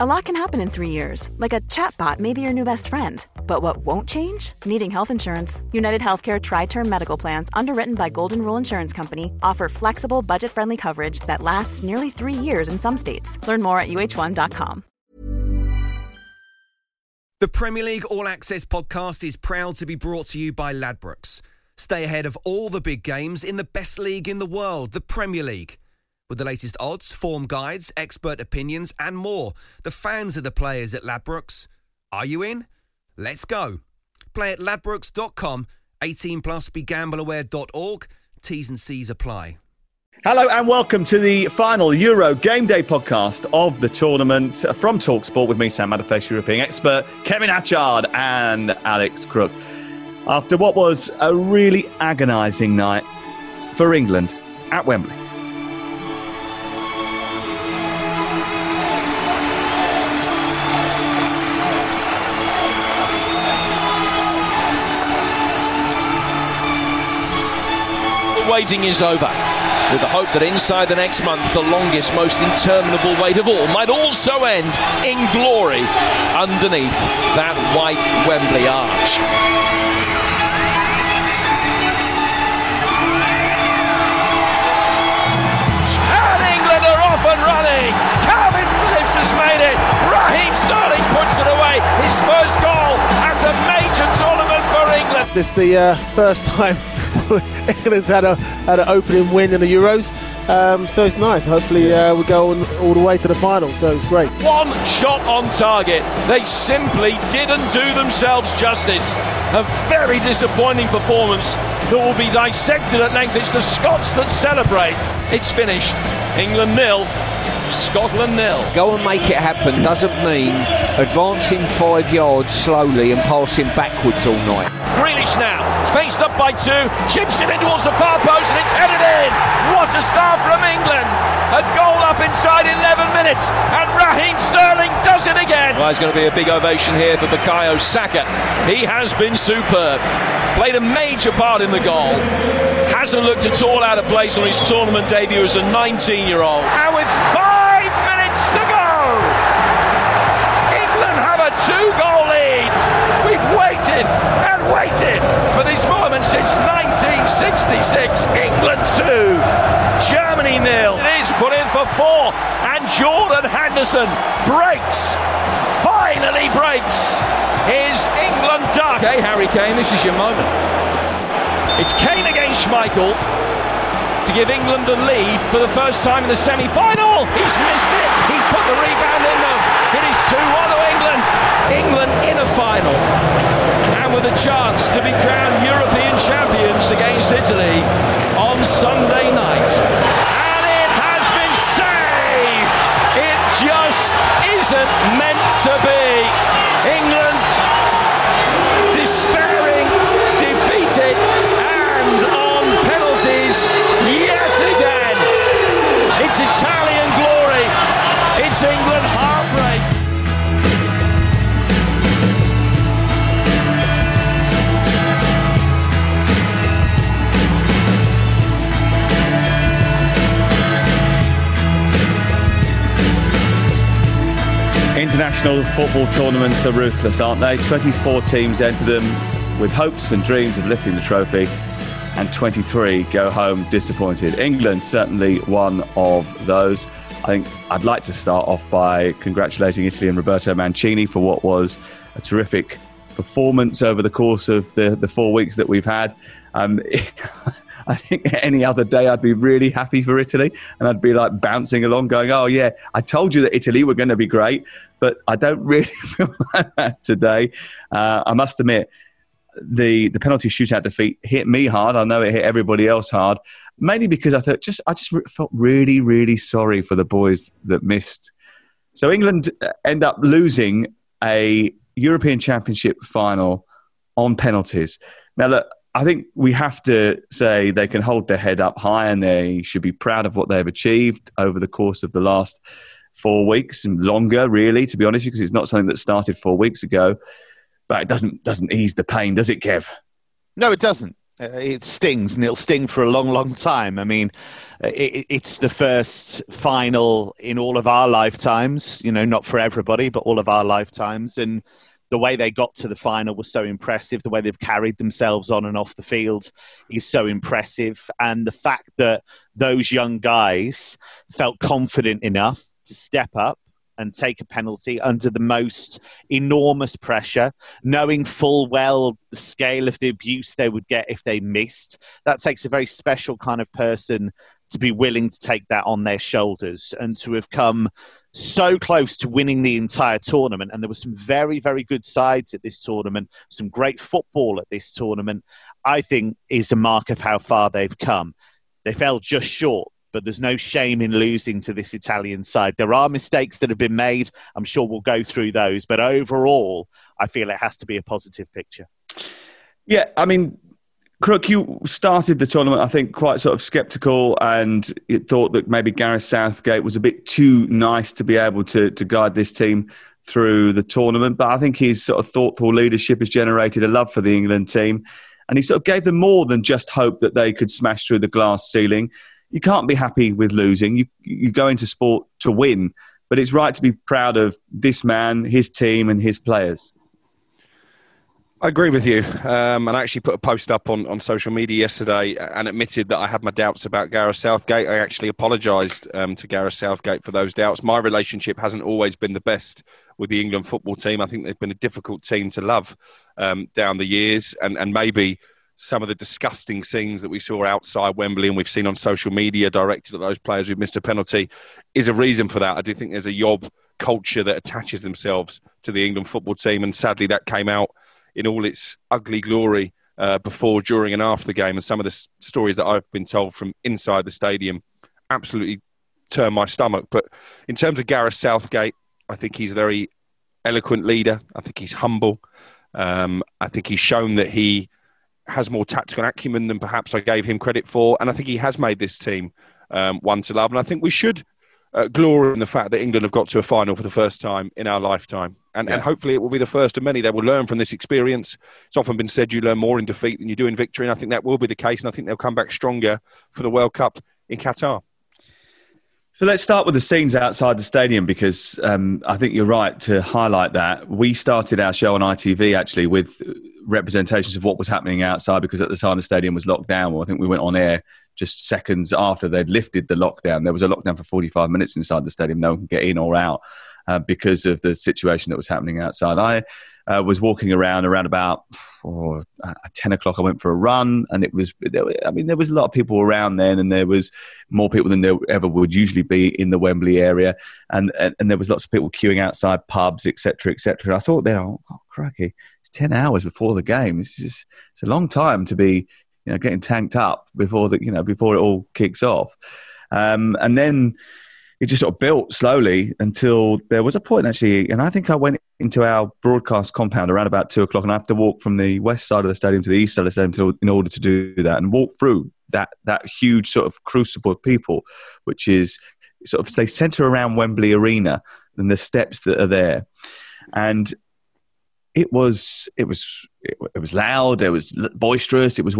A lot can happen in three years, like a chatbot may be your new best friend. But what won't change? Needing health insurance. United Healthcare Tri Term Medical Plans, underwritten by Golden Rule Insurance Company, offer flexible, budget friendly coverage that lasts nearly three years in some states. Learn more at uh1.com. The Premier League All Access podcast is proud to be brought to you by Ladbrokes. Stay ahead of all the big games in the best league in the world, the Premier League. With the latest odds, form guides, expert opinions, and more, the fans are the players at Ladbrokes. Are you in? Let's go. Play at ladbrokes.com, 18 plus, begambleaware.org. T's and C's apply. Hello and welcome to the final Euro Game Day podcast of the tournament from Talksport with me, Sam Matterface, European expert, Kevin Hatchard, and Alex Crook. After what was a really agonising night for England at Wembley. Waiting is over with the hope that inside the next month, the longest, most interminable wait of all might also end in glory underneath that white Wembley arch. And England are off and running. Kalvin Phillips has made it. Raheem Sterling puts it away. His first goal at a This is the uh, first time England's had a had an opening win in the Euros, um, so it's nice. Hopefully, uh, we go on, all the way to the final. So it's great. One shot on target. They simply didn't do themselves justice. A very disappointing performance that will be dissected at length. It's the Scots that celebrate. It's finished. England nil. Scotland nil. Go and make it happen doesn't mean advancing five yards slowly and passing backwards all night. Grealish now, faced up by two, chips it in towards the far post and it's headed in. What a start from England! A goal up inside 11 minutes, and Raheem Sterling does it again. Well, there's going to be a big ovation here for Bukayo Saka. He has been superb, played a major part in the goal. Hasn't looked at all out of place on his tournament debut as a 19-year-old. And with five minutes to go, England have a two-goal lead. We've waited and waited this moment since 1966. England 2, Germany nil. It is put in for four, and Jordan Henderson breaks, finally breaks his England duck. Okay, Harry Kane, this is your moment. It's Kane against Schmeichel to give England the lead for the first time in the semi-final. He's missed it. He put the rebound in them. It is 2-1 to England. England in a final. And with a chance to be crowned European champions against Italy on Sunday night. And it has been saved. It just isn't meant to be. England despairing, defeated, and on penalties yet again. It's Italian glory. It's England International football tournaments are ruthless, aren't they? 24 teams enter them with hopes and dreams of lifting the trophy, and 23 go home disappointed. England certainly one of those. I think I'd like to start off by congratulating Italy and Roberto Mancini for what was a terrific performance over the course of the, the four weeks that we've had. Um, I think any other day I'd be really happy for Italy and I'd be like bouncing along going, oh, yeah, I told you that Italy were going to be great, but I don't really feel like that today. Uh, I must admit, the, the penalty shootout defeat hit me hard. I know it hit everybody else hard, mainly because I thought just I just felt really, really sorry for the boys that missed. So England end up losing a European Championship final on penalties. Now, look, I think we have to say they can hold their head up high and they should be proud of what they've achieved over the course of the last four weeks and longer, really, to be honest, because it's not something that started four weeks ago. But it doesn't doesn't ease the pain, does it, Kev? No, it doesn't. Uh, it stings and it'll sting for a long, long time. I mean, it, it's the first final in all of our lifetimes, you know, not for everybody, but all of our lifetimes. And the way they got to the final was so impressive. The way they've carried themselves on and off the field is so impressive. And the fact that those young guys felt confident enough to step up and take a penalty under the most enormous pressure, knowing full well the scale of the abuse they would get if they missed. That takes a very special kind of person to be willing to take that on their shoulders and to have come so close to winning the entire tournament. And there were some very, very good sides at this tournament, some great football at this tournament, I think is a mark of how far they've come. They fell just short, but there's no shame in losing to this Italian side. There are mistakes that have been made. I'm sure we'll go through those. But overall, I feel it has to be a positive picture. Yeah, I mean, Crook, you started the tournament, I think, quite sort of sceptical and thought that maybe Gareth Southgate was a bit too nice to be able to, to guide this team through the tournament. But I think his sort of thoughtful leadership has generated a love for the England team. And he sort of gave them more than just hope that they could smash through the glass ceiling. You can't be happy with losing. You, you go into sport to win. But it's right to be proud of this man, his team, and his players. I agree with you. Um, and I actually put a post up on, on social media yesterday and admitted that I had my doubts about Gareth Southgate. I actually apologised um, to Gareth Southgate for those doubts. My relationship hasn't always been the best with the England football team. I think they've been a difficult team to love um, down the years. And, and maybe some of the disgusting scenes that we saw outside Wembley and we've seen on social media directed at those players who've missed a penalty is a reason for that. I do think there's a yob culture that attaches themselves to the England football team. And sadly, that came out in all its ugly glory uh, before, during, and after the game. And some of the s- stories that I've been told from inside the stadium absolutely turn my stomach. But in terms of Gareth Southgate, I think he's a very eloquent leader. I think he's humble. Um, I think he's shown that he has more tactical acumen than perhaps I gave him credit for. And I think he has made this team um, one to love. And I think we should uh, glory in the fact that England have got to a final for the first time in our lifetime. And, yeah. and hopefully it will be the first of many. They will learn from this experience. It's often been said you learn more in defeat than you do in victory. And I think that will be the case. And I think they'll come back stronger for the World Cup in Qatar. So let's start with the scenes outside the stadium because um, I think you're right to highlight that. We started our show on ITV actually with representations of what was happening outside because at the time the stadium was locked down. Well, I think we went on air just seconds after they'd lifted the lockdown. There was a lockdown for 45 minutes inside the stadium. No one could get in or out uh, because of the situation that was happening outside. I uh, was walking around around about oh, uh, 10 o'clock. I went for a run and it was, I mean, there was a lot of people around then and there was more people than there ever would usually be in the Wembley area. And, and, and there was lots of people queuing outside pubs, etc., etc. I thought there, oh, cracky, it's 10 hours before the game. It's just, it's a long time to be, you know, getting tanked up before the, you know, before it all kicks off. Um, and then, it just sort of built slowly until there was a point actually, and I think I went into our broadcast compound around about two o'clock, and I have to walk from the west side of the stadium to the east side of the stadium to, in order to do that and walk through that that huge sort of crucible of people, which is sort of they centre around Wembley Arena and the steps that are there, and it was it was it was loud, it was boisterous, it was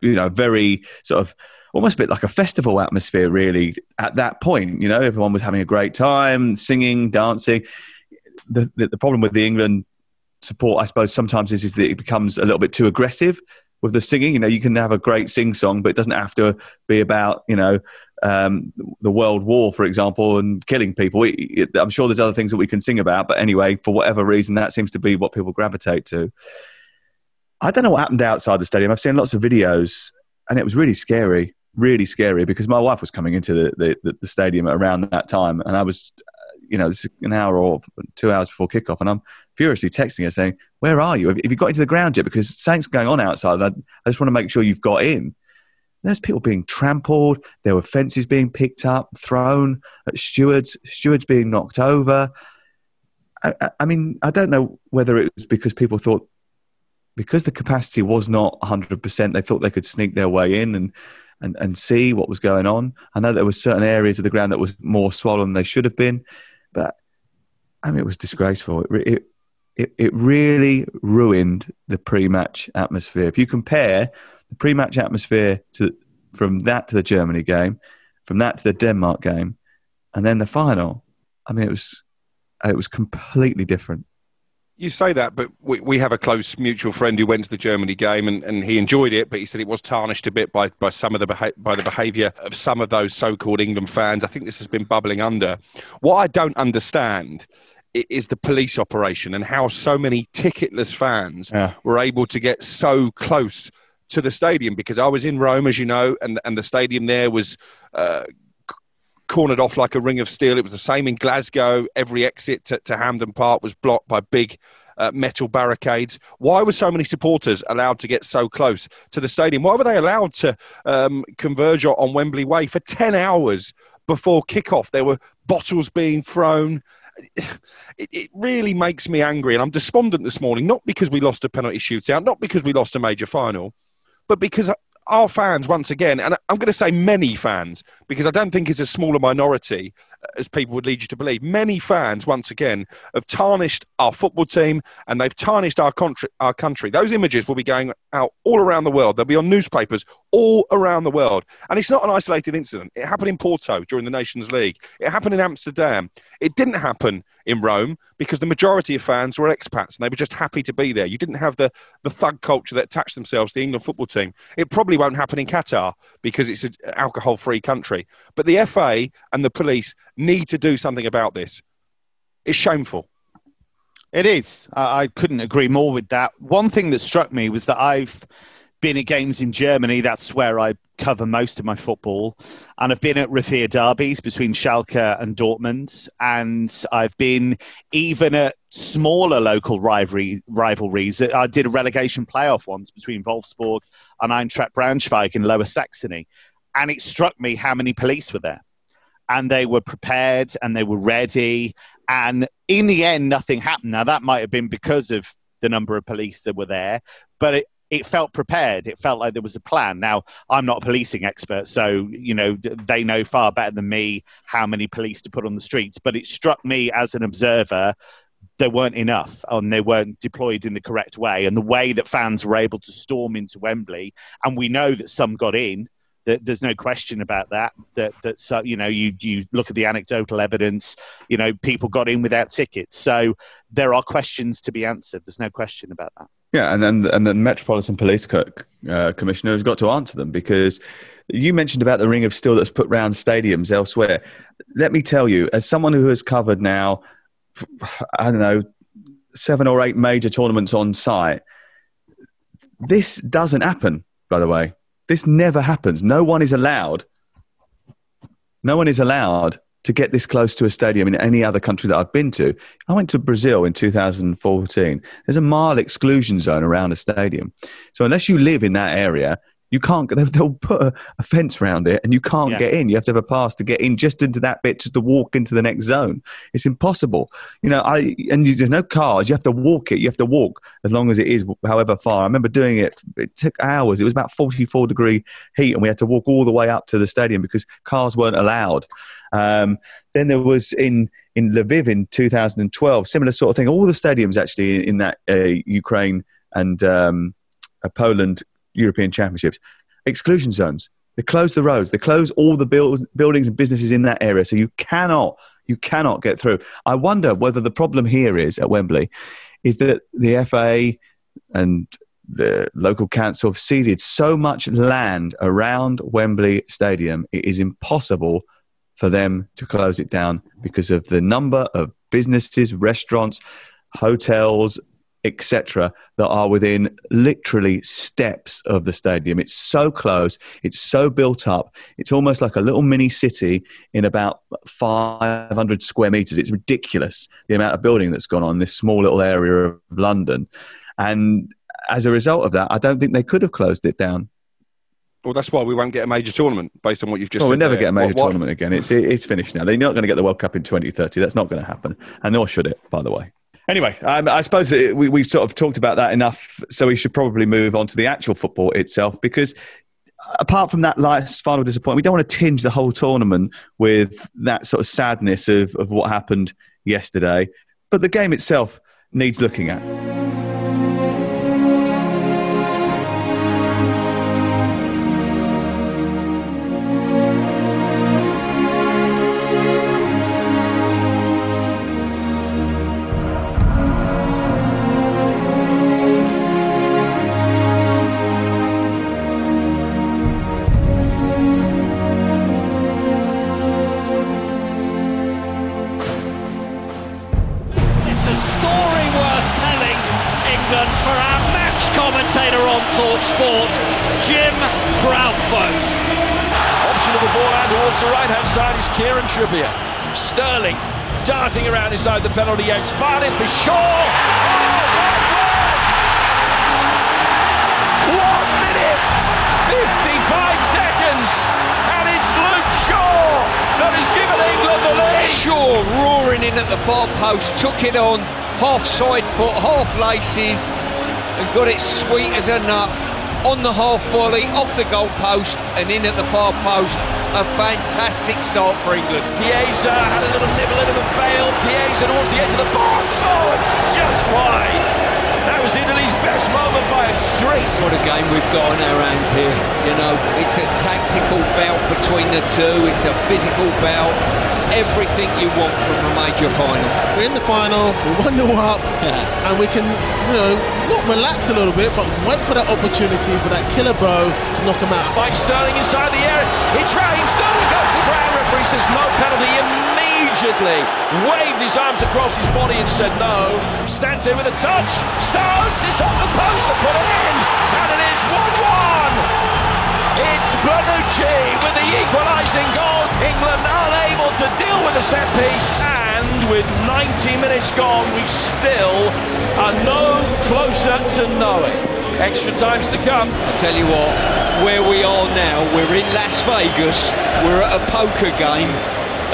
you know very sort of almost a bit like a festival atmosphere, really, at that point. You know, everyone was having a great time, singing, dancing. The, the, the problem with the England support, I suppose, sometimes is, is that it becomes a little bit too aggressive with the singing. You know, you can have a great sing song, but it doesn't have to be about, you know, um, the World War, for example, and killing people. It, it, I'm sure there's other things that we can sing about, but anyway, for whatever reason, that seems to be what people gravitate to. I don't know what happened outside the stadium. I've seen lots of videos, and it was really scary really scary because my wife was coming into the, the, the stadium around that time, and I was, uh, you know, an hour or two hours before kickoff, and I'm furiously texting her saying, "Where are you? Have, you got into the ground yet? Because something's going on outside. I, I just want to make sure you've got in." There's people being trampled. There were fences being picked up, thrown at stewards, stewards being knocked over. I, I mean, I don't know whether it was because people thought because the capacity was not 100%, they thought they could sneak their way in and and, and see what was going on. I know there were certain areas of the ground that was more swollen than they should have been, but I mean, it was disgraceful. It, it, it, it really ruined the pre-match atmosphere. If you compare the pre-match atmosphere to from that to the Germany game, from that to the Denmark game, and then the final. I mean, it was it was completely different. You say that, but we, we have a close mutual friend who went to the Germany game and, and he enjoyed it, but he said it was tarnished a bit by, by some of the beha- by the behaviour of some of those so-called England fans. I think this has been bubbling under. What I don't understand is the police operation and how so many ticketless fans yeah. were able to get so close to the stadium because I was in Rome, as you know, and and the stadium there was. Uh, cornered off like a ring of steel. It was the same in Glasgow. Every exit to, to Hampden Park was blocked by big uh, metal barricades. Why were so many supporters allowed to get so close to the stadium? Why were they allowed to um, converge on Wembley Way for 10 hours before kickoff? There were bottles being thrown. It, it, really makes me angry, and I'm despondent this morning, not because we lost a penalty shootout, not because we lost a major final, but because our fans, once again, and I'm going to say many fans, because I don't think it's a smaller minority as people would lead you to believe. Many fans, once again, have tarnished our football team and they've tarnished our country. Our country. Those images will be going out all around the world. They'll be on newspapers all around the world. And it's not an isolated incident. It happened in Porto during the Nations League. It happened in Amsterdam. It didn't happen in Rome because the majority of fans were expats and they were just happy to be there. You didn't have the, the thug culture that attached themselves to the England football team. It probably won't happen in Qatar because it's an alcohol free country. But the FA and the police need to do something about this. It's shameful. It is. I couldn't agree more with that. One thing that struck me was that I've been at games in Germany. That's where I cover most of my football. And I've been at Revier derbies between Schalke and Dortmund. And I've been even at smaller local rivalry, rivalries. I did a relegation playoff once between Wolfsburg and Eintracht Braunschweig in Lower Saxony. And it struck me how many police were there. And they were prepared and they were ready. And in the end, nothing happened. Now, that might have been because of the number of police that were there, but it, it felt prepared. It felt like there was a plan. Now, I'm not a policing expert, so you know they know far better than me how many police to put on the streets. But it struck me as an observer there weren't enough and they weren't deployed in the correct way. And the way that fans were able to storm into Wembley, and we know that some got in. There's no question about that. That that so, you know you you look at the anecdotal evidence. You know people got in without tickets, so there are questions to be answered. There's no question about that. Yeah, and then and the Metropolitan Police co- uh, Commissioner has got to answer them because you mentioned about the ring of steel that's put round stadiums elsewhere. Let me tell you, as someone who has covered now, I don't know, seven or eight major tournaments on site, this doesn't happen. By the way, this never happens. No one is allowed. No one is allowed to get this close to a stadium in any other country that I've been to. I went to Brazil in 2014. There's a mile exclusion zone around a stadium. So unless you live in that area, you can't. They'll put a, a fence around it, and you can't yeah. get in. You have to have a pass to get in, just into that bit, just to walk into the next zone. It's impossible. You know, I and you, there's no cars. You have to walk it. You have to walk as long as it is, however far. I remember doing it. It took hours. It was about 44 degree heat, and we had to walk all the way up to the stadium because cars weren't allowed. Um, then there was in in Lviv in 2012, similar sort of thing. All the stadiums actually in, in that uh, Ukraine and um, uh, Poland European Championships, exclusion zones. They close the roads. They close all the build, buildings and businesses in that area, so you cannot you cannot get through. I wonder whether the problem here is at Wembley is that the FA and the local council have ceded so much land around Wembley Stadium, it is impossible for them to close it down because of the number of businesses, restaurants, hotels, etc., that are within literally steps of the stadium. It's so close, it's so built up, it's almost like a little mini city in about 500 square meters. It's ridiculous the amount of building that's gone on in this small little area of London. And as a result of that, I don't think they could have closed it down. Well, that's why we won't get a major tournament based on what you've just said. We'll never there. get a major what, what? tournament again. It's, it's finished now. They're not going to get the World Cup in 2030. That's not going to happen. And nor should it, by the way. Anyway, um, I suppose we, we've sort of talked about that enough, so we should probably move on to the actual football itself because apart from that last final disappointment, we don't want to tinge the whole tournament with that sort of sadness of, of what happened yesterday. But the game itself needs looking at. Commentator on Talk Sport, Jim Proudfoot. Option of the ball out towards the right hand side is Kieran Trippier. Sterling darting around inside the penalty area, firing for Shaw. Oh, One minute, 55 seconds, and it's Luke Shaw that has given England the lead. Shaw roaring in at the far post, took it on, half side foot, half laces, and got it sweet as a nut on the half volley, off the goal post, and in at the far post. A fantastic start for England. Chiesa had a little nibble into the fail. Chiesa towards the edge of the box. Oh, it's just wide. That was Italy's best moment by a street. What a game we've got on our hands here. You know, it's a tactical bout between the two. It's a physical bout. It's everything you want from a major final. We're in the final. We're one 0 up, and we can, you know, not relax a little bit, but wait for that opportunity for that killer blow to knock them out. Mike Sterling inside the area. He tries. Sterling goes to the ground. Referee says no penalty immediately. Waved his arms across his body and said no. Stante with a touch. Stones. It's on the post to put it in, and it is one-one. It's Bonucci with the equalising goal. England unable to deal with the set piece. And with 90 minutes gone, we still are no closer to knowing. Extra times to come. I tell you what, where we are now, we're in Las Vegas, we're at a poker game,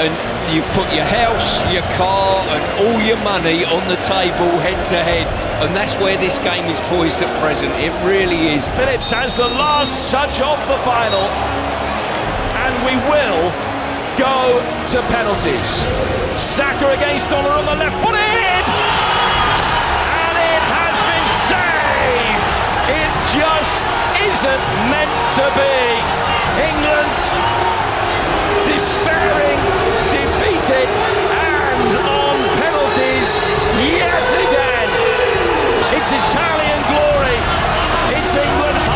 and you've put your house, your car, and all your money on the table head to head. And that's where this game is poised at present. It really is. Phillips has the last touch of the final, and we will go to penalties. Saka against Dollar on the left, it in! And it has been saved! It just isn't meant to be. England despairing, defeated, and on penalties yet again. It's Italian glory. It's England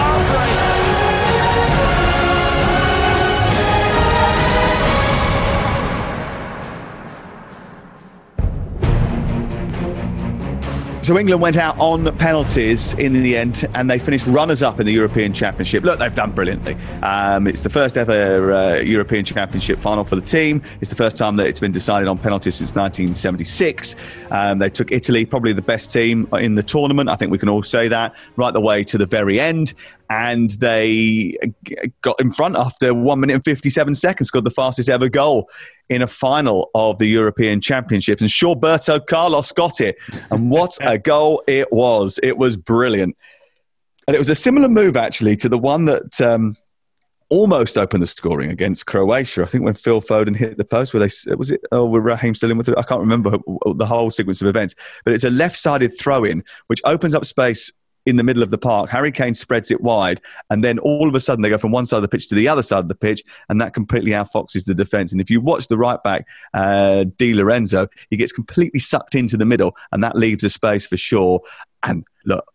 So England went out on penalties in the end, and they finished runners-up in the European Championship. Look, they've done brilliantly. Um, it's the first ever uh, European Championship final for the team. It's the first time that it's been decided on penalties since 1976. Um, they took Italy, probably the best team in the tournament. I think we can all say that right the way to the very end. And they got in front after one minute and 57 seconds, scored the fastest ever goal in a final of the European Championships. And Shawberto Carlos got it. And what a goal it was! It was brilliant. And it was a similar move, actually, to the one that um, almost opened the scoring against Croatia. I think when Phil Foden hit the post, where they was it? Oh, with Raheem still in with it. I can't remember the whole sequence of events, but it's a left-sided throw-in which opens up space in the middle of the park. Harry Kane spreads it wide, and then all of a sudden they go from one side of the pitch to the other side of the pitch, and that completely outfoxes the defence. And if you watch the right back, uh, Di Lorenzo, he gets completely sucked into the middle, and that leaves a space for Shaw. And look,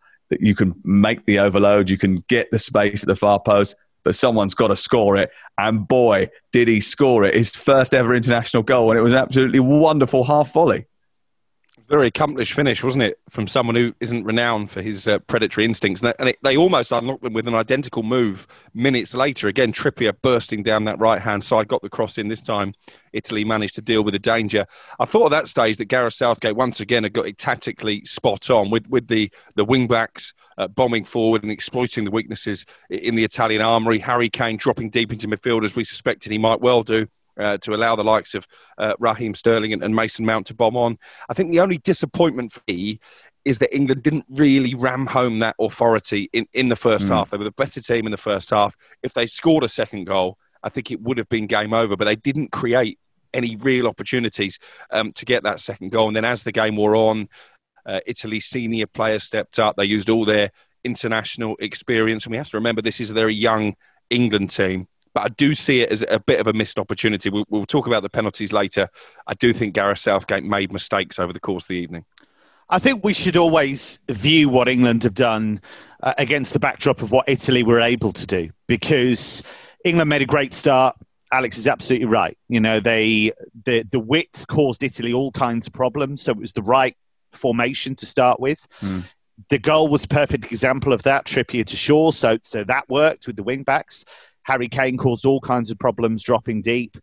you can make the overload, you can get the space at the far post. But someone's got to score it. And boy, did he score it. His first ever international goal. And it was an absolutely wonderful half volley very accomplished finish, wasn't it, from someone who isn't renowned for his uh, predatory instincts? And, they, and it, they almost unlocked them with an identical move minutes later. Again, Trippier bursting down that right hand side, got the cross in this time. Italy managed to deal with the danger. I thought at that stage that Gareth Southgate once again had got it tactically spot on with, with the, the wing backs uh, bombing forward and exploiting the weaknesses in the Italian armoury. Harry Kane dropping deep into midfield as we suspected he might well do. Uh, to allow the likes of uh, Raheem Sterling and, and, Mason Mount to bomb on. I think the only disappointment for me is that England didn't really ram home that authority in, in the first mm. half. They were the better team in the first half. If they scored a second goal, I think it would have been game over, but they didn't create any real opportunities um, to get that second goal. And then as the game wore on, uh, Italy's senior players stepped up. They used all their international experience. And we have to remember this is a very young England team but I do see it as a bit of a missed opportunity. We'll, we'll, talk about the penalties later. I do think Gareth Southgate made mistakes over the course of the evening. I think we should always view what England have done uh, against the backdrop of what Italy were able to do because England made a great start. Alex is absolutely right. You know, they the the width caused Italy all kinds of problems. So it was the right formation to start with. Mm. The goal was a perfect example of that. Trippier to Shaw, so so that worked with the wing backs. Harry Kane caused all kinds of problems dropping deep.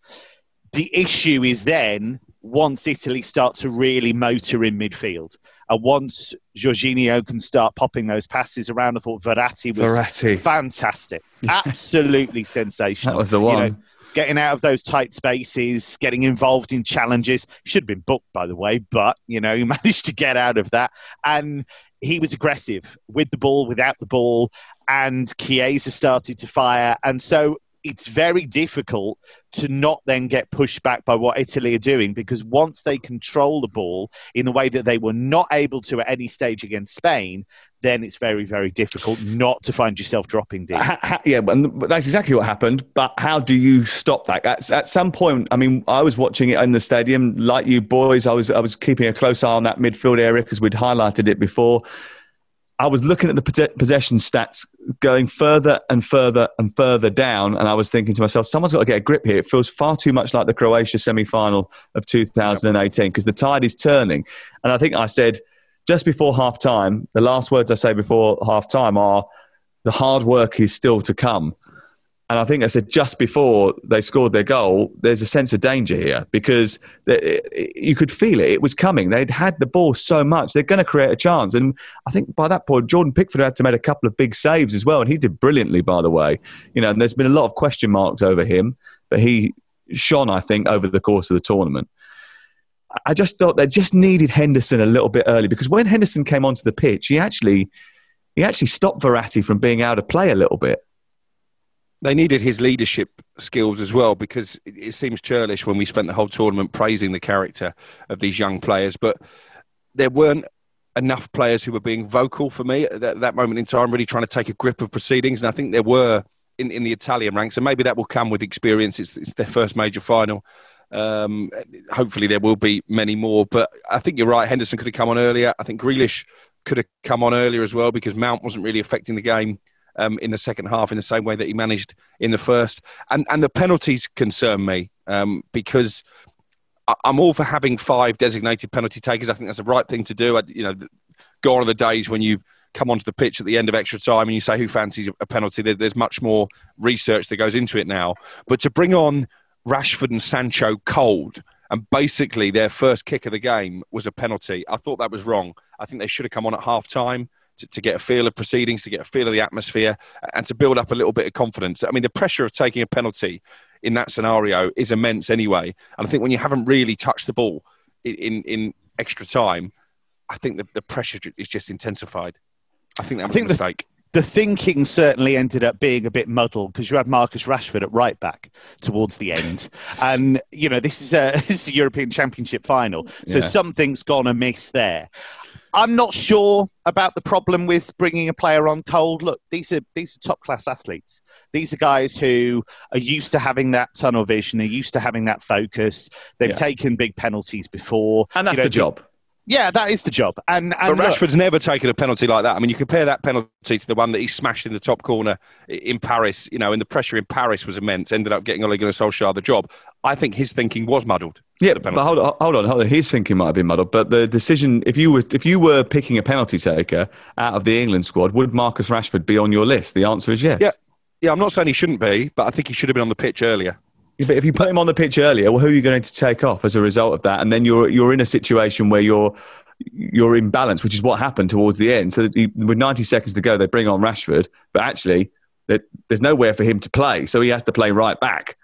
The issue is then once Italy start to really motor in midfield. And once Jorginho can start popping those passes around, I thought Verratti was Verratti. fantastic. Absolutely sensational. That was the one. You know, getting out of those tight spaces, getting involved in challenges. Should have been booked, by the way, but, you know, he managed to get out of that. And he was aggressive with the ball, without the ball, and Chiesa started to fire. And so it's very difficult to not then get pushed back by what Italy are doing because once they control the ball in a way that they were not able to at any stage against Spain, then it's very, very difficult not to find yourself dropping deep. yeah, that's exactly what happened. But how do you stop that? At, at some point, I mean, I was watching it in the stadium, like you boys. I was, I was keeping a close eye on that midfield area because we'd highlighted it before. I was looking at the possession stats going further and further and further down, and I was thinking to myself, someone's got to get a grip here. It feels far too much like the Croatia semi final of 2018 because the tide is turning. And I think I said just before half time, the last words I say before half time are, the hard work is still to come. And I think I said just before they scored their goal, there's a sense of danger here because you could feel it. It was coming. They'd had the ball so much. They're going to create a chance. And I think by that point, Jordan Pickford had to make a couple of big saves as well. And he did brilliantly, by the way. You know, and there's been a lot of question marks over him, but he shone, I think, over the course of the tournament. I just thought they just needed Henderson a little bit early because when Henderson came onto the pitch, he actually he actually stopped Verratti from being out of play a little bit they needed his leadership skills as well because it seems churlish when we spent the whole tournament praising the character of these young players, but there weren't enough players who were being vocal for me at that, that moment in time, really trying to take a grip of proceedings. And I think there were in, in the Italian ranks, and maybe that will come with experience. It's, it's their first major final. Um, hopefully, there will be many more. But I think you're right. Henderson could have come on earlier. I think Grealish could have come on earlier as well because Mount wasn't really affecting the game um, in the second half in the same way that he managed in the first. And and the penalties concern me um, because I'm all for having five designated penalty takers. I think that's the right thing to do. I, you know, gone are the days when you come onto the pitch at the end of extra time and you say who fancies a penalty. There's much more research that goes into it now. But to bring on Rashford and Sancho cold and basically their first kick of the game was a penalty. I thought that was wrong. I think they should have come on at half time to, to, get a feel of proceedings, to get a feel of the atmosphere, and to build up a little bit of confidence. I mean, the pressure of taking a penalty in that scenario is immense anyway. And I think when you haven't really touched the ball in, in, in extra time, I think the, the pressure is just intensified. I think that was a mistake. The, the thinking certainly ended up being a bit muddled because you had Marcus Rashford at right back towards the end, and you know this is a, this is a European Championship final, so yeah. something's gone amiss there. I'm not sure about the problem with bringing a player on cold. Look, these are these are top class athletes. These are guys who are used to having that tunnel vision. They're used to having that focus. They've yeah. taken big penalties before, and that's you know, the job. Yeah, that is the job. And, and but Rashford's look, never taken a penalty like that. I mean, you compare that penalty to the one that he smashed in the top corner in Paris. You know, and the pressure in Paris was immense. Ended up getting Ole Gunnar Solskjaer the job. I think his thinking was muddled. Yeah, but hold on, hold on, hold on. His thinking might have been muddled, but the decision if you were if you were picking a penalty taker out of the England squad, would Marcus Rashford be on your list? The answer is yes. Yeah, yeah. I'm not saying he shouldn't be, but I think he should have been on the pitch earlier. But if you put him on the pitch earlier, well, who are you going to take off as a result of that? And then you're you're in a situation where you're you're in balance, which is what happened towards the end. So with 90 seconds to go, they bring on Rashford, but actually there's nowhere for him to play, so he has to play right back.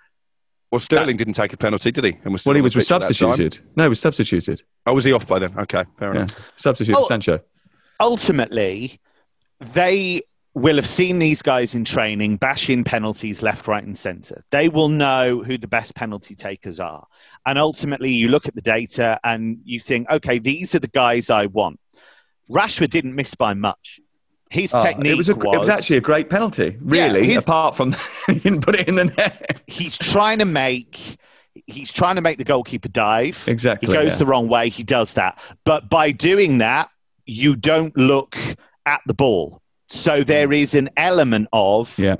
Well, Sterling that, didn't take a penalty, did he? And was well, he was substituted. No, he was substituted. Oh, was he off by then? Okay, fair enough. Substituted oh, Sancho. Ultimately, they will have seen these guys in training bash in penalties left, right, and centre. They will know who the best penalty takers are. And ultimately, you look at the data and you think, okay, these are the guys I want. Rashford didn't miss by much. His oh, technique it was, a, was, it was actually a great penalty, really. Yeah, apart from he didn't put it in the net. He's trying to make he's trying to make the goalkeeper dive. Exactly. He goes yeah. the wrong way. He does that, but by doing that, you don't look at the ball. So there is an element of yeah.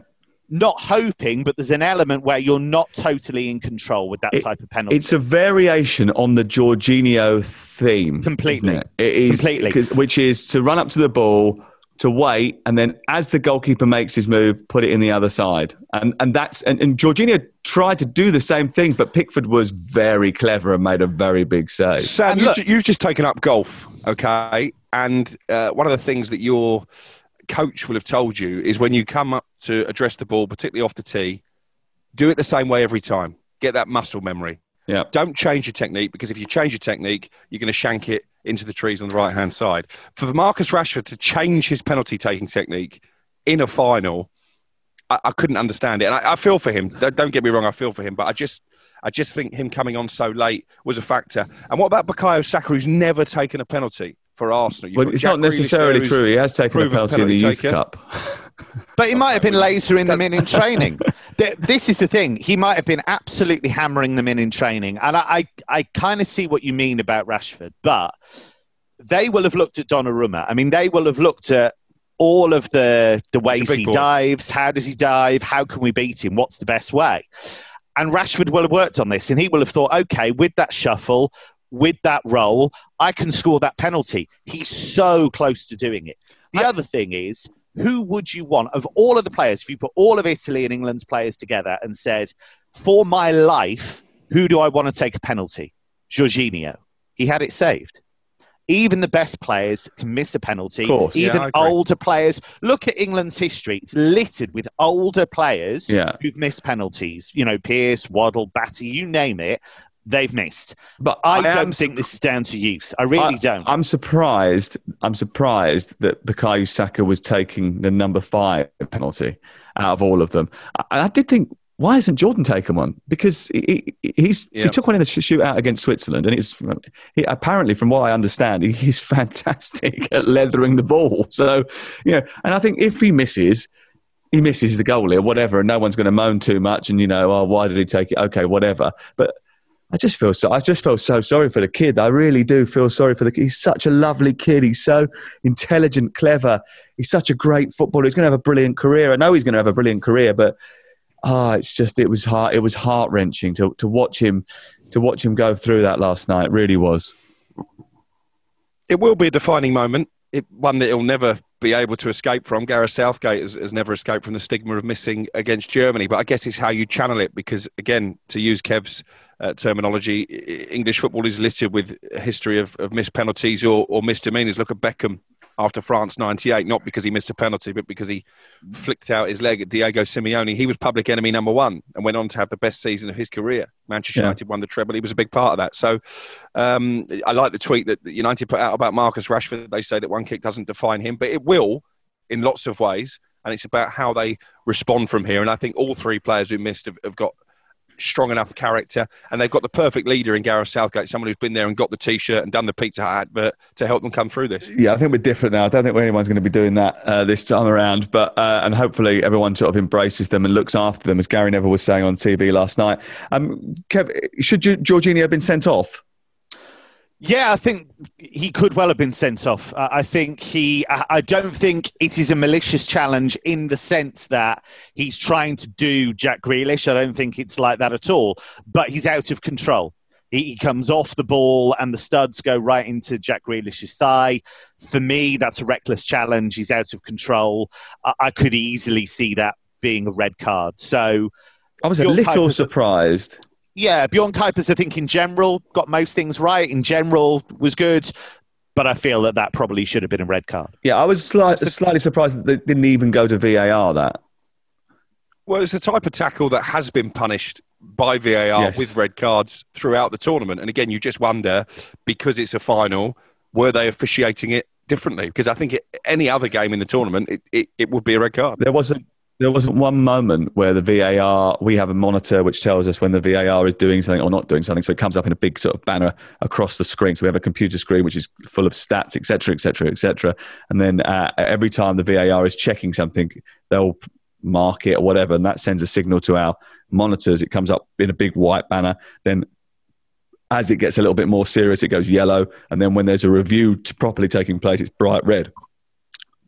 not hoping, but there's an element where you're not totally in control with that It- type of penalty. It's a variation on the Jorginho theme. Completely. It, it is Completely. which is to run up to the ball, to wait, and then as the goalkeeper makes his move, put it in the other side. And and that's and, and Jorginho tried to do the same thing, but Pickford was very clever and made a very big save. Sam, And you've, look- you've just taken up golf, okay? And uh, one of the things that your coach will have told you is when you come up to address the ball, particularly off the tee, do it the same way every time. Get that muscle memory. Yeah. Don't change your technique because if you change your technique, you're going to shank it into the trees on the right hand side. For Marcus Rashford to change his penalty taking technique in a final, I, I couldn't understand it. And I, I feel for him. Don't, don't get me wrong, I feel for him. But I just, I just think him coming on so late was a factor. And what about Bukayo Saka, who's never taken a penalty for Arsenal? Well, it's Jack not necessarily there true. He has taken a proven penalty in the penalty Youth taker. Cup. But he might have been lasering them in in training. Th- this is the thing. He might have been absolutely hammering them in in training. And I, I, I kind of see what you mean about Rashford. But they will have looked at Donnarumma. I mean, they will have looked at all of the, the ways he boy. dives. How does he dive? How can we beat him? What's the best way? And Rashford will have worked on this. And he will have thought, okay, with that shuffle, with that roll, I can score that penalty. He's so close to doing it. The other thing is, who would you want of all of the players? If you put all of Italy and England's players together and said, for my life, who do I want to take a penalty? Jorginho. He had it saved. Even the best players can miss a penalty. Of course. Even I agree. older players. Look at England's history. It's littered with older players Yeah. who've missed penalties. You know, Pearce, Waddle, Batty, you name it, they've missed. But I, am don't think this is down to youth. I really I, don't. I'm surprised. I'm surprised that Bukayo Saka was taking the number five penalty out of all of them. I, I did think, why hasn't Jordan taken one? Because he, he- he's Yeah. he took one in the sh- shootout against Switzerland, and it's he, apparently, from what I understand, he, he's fantastic at leathering the ball. So, you know, and I think if he misses. He misses the goalie or whatever, and no one's going to moan too much. And you know, oh, why did he take it? Okay, whatever. But I just feel so. I just feel so sorry for the kid. I really do feel sorry for the kid. He's such a lovely kid. He's so intelligent, clever. He's such a great footballer. He's going to have a brilliant career. I know he's going to have a brilliant career, but ah, it's just it was heart. It was heart wrenching to to watch him to watch him go through that last night. It really was. it will be a defining moment. It, one that he'll never be able to escape from. Gareth Southgate has, has never escaped from the stigma of missing against Germany. But I guess it's how you channel it because, again, to use Kev's uh, terminology, English football is littered with a history of, of missed penalties or, or misdemeanors. Look at Beckham after France 98, not because he missed a penalty, but because he flicked out his leg at Diego Simeone. He was public enemy number one and went on to have the best season of his career. Manchester Yeah. United won the treble. He was a big part of that. So um, I like the tweet that United put out about Marcus Rashford. They say that one kick doesn't define him, but it will in lots of ways. And it's about how they respond from here. And I think all three players who missed have, have got strong enough character and they've got the perfect leader in Gareth Southgate, someone who's been there and got the t-shirt and done the Pizza Hut advert to help them come through this. Yeah, I think we're different now. I don't think anyone's going to be doing that uh, this time around. But uh, and hopefully everyone sort of embraces them and looks after them, as Gary Neville was saying on TV last night. Um, Kev, should Jorginho have been sent off? Yeah, I think he could well have been sent off. I think he. I don't think it is a malicious challenge in the sense that he's trying to do Jack Grealish. I don't think it's like that at all. But he's out of control. He, comes off the ball and the studs go right into Jack Grealish's thigh. For me, that's a reckless challenge. He's out of control. I, could easily see that being a red card. So I was a little surprised. Yeah, Bjorn Kuipers, I think in general got most things right. In general, was good, but I feel that that probably should have been a red card. Yeah, I was slight, slightly surprised that they didn't even go to VAR. That Well, it's the type of tackle that has been punished by VAR Yes. with red cards throughout the tournament. And again, you just wonder because it's a final, were they officiating it differently? Because I think it, any other game in the tournament, it, it, it would be a red card. there wasn't. There wasn't one moment where the VAR. We have a monitor which tells us when the VAR is doing something or not doing something. So it comes up in a big sort of banner across the screen. So we have a computer screen which is full of stats, etc., etc., etc. And then uh, every time the VAR is checking something, they'll mark it or whatever, and that sends a signal to our monitors. It comes up in a big white banner. Then as it gets a little bit more serious, it goes yellow, and then when there's a review properly taking place, it's bright red.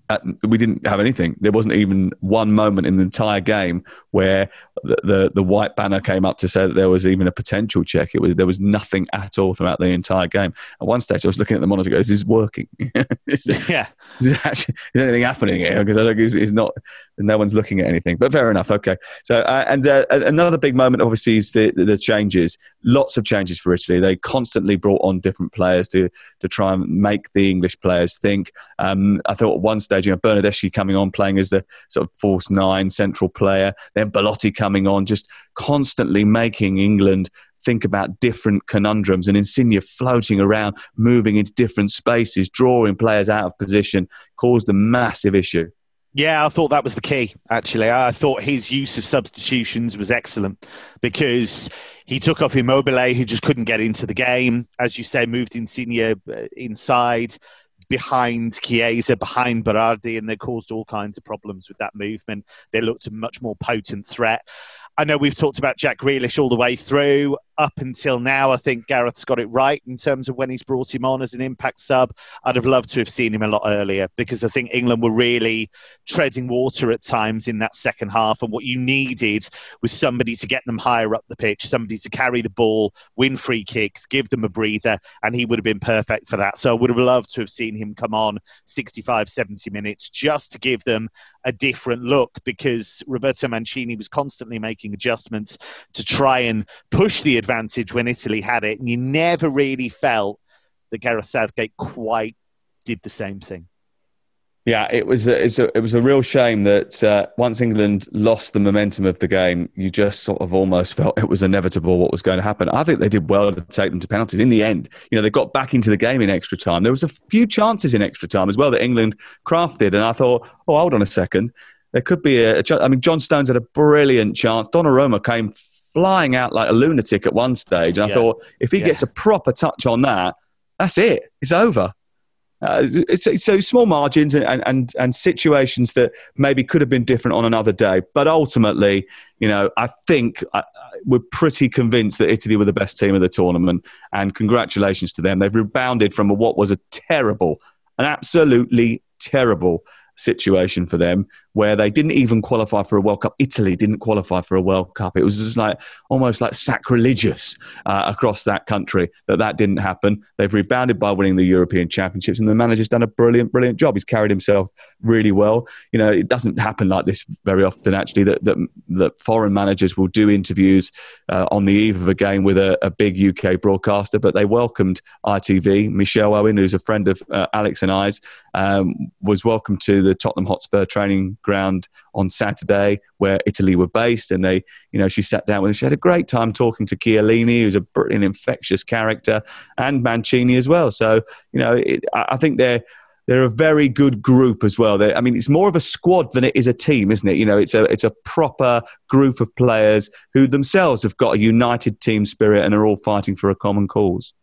At, we didn't have anything. There wasn't even one moment in the entire game where the, the, the white banner came up to say that there was even a potential check. It was there was nothing at all throughout the entire game. At one stage, I was looking at the monitor, goes, "Is this working? is yeah, is, actually, is anything happening here?" Because I it's, it's, not. No one's looking at anything. But fair enough. Okay. So uh, and uh, another big moment, obviously, is the, the changes. Lots of changes for Italy. They constantly brought on different players to to try and make the English players think. Um, I thought at one stage, you know, Bernardeschi coming on playing as the sort of false nine central player, then Belotti coming on, just constantly making England think about different conundrums and Insigne floating around, moving into different spaces, drawing players out of position, caused a massive issue. Yeah, I thought that was the key, actually. I thought his use of substitutions was excellent because he took off Immobile, who just couldn't get into the game. As you say, moved Insigne uh, inside behind Chiesa, behind Berardi, and they caused all kinds of problems with that movement. They looked a much more potent threat. I know we've talked about Jack Grealish all the way through up until now, I think Gareth's got it right in terms of when he's brought him on as an impact sub. I'd have loved to have seen him a lot earlier because I think England were really treading water at times in that second half. And what you needed was somebody to get them higher up the pitch, somebody to carry the ball, win free kicks, give them a breather, and he would have been perfect for that. So I would have loved to have seen him come on 65, 70 minutes just to give them a different look because Roberto Mancini was constantly making adjustments to try and push the advantage when Italy had it, and you never really felt that Gareth Southgate quite did the same thing. Yeah, it was a, a, it was a real shame that uh, once England lost the momentum of the game, you just sort of almost felt it was inevitable what was going to happen. I think they did well to take them to penalties. In the end, you know, they got back into the game in extra time. There was a few chances in extra time as well that England crafted, and I thought, oh, hold on a second, there could be a. a I mean, John Stones had a brilliant chance. Donnarumma came flying out like a lunatic at one stage. And I thought, if he yeah. gets a proper touch on that, that's it. It's over. Uh, it's, it's, so small margins and, and, and situations that maybe could have been different on another day. But ultimately, you know, I think I, we're pretty convinced that Italy were the best team of the tournament. And congratulations to them. They've rebounded from what was a terrible, an absolutely terrible situation for them where they didn't even qualify for a World Cup. Italy didn't qualify for a World Cup. It was just like almost like sacrilegious uh, across that country that that didn't happen. They've rebounded by winning the European Championships, and the manager's done a brilliant, brilliant job. He's carried himself really well. You know, it doesn't happen like this very often. Actually, that that, that foreign managers will do interviews uh, on the eve of a game with a, a, big UK broadcaster, but they welcomed ITV. Michelle Owen, who's a friend of uh, Alex and I's, um, was welcomed to the Tottenham Hotspur training ground on Saturday where Italy were based. And they, you know, she sat down with them. She had a great time talking to Chiellini, who's a brilliant, infectious character, and Mancini as well. So, you know, it, I think they're they're a very good group as well. They're, I mean, it's more of a squad than it is a team, isn't it? You know, it's a it's a proper group of players who themselves have got a united team spirit and are all fighting for a common cause.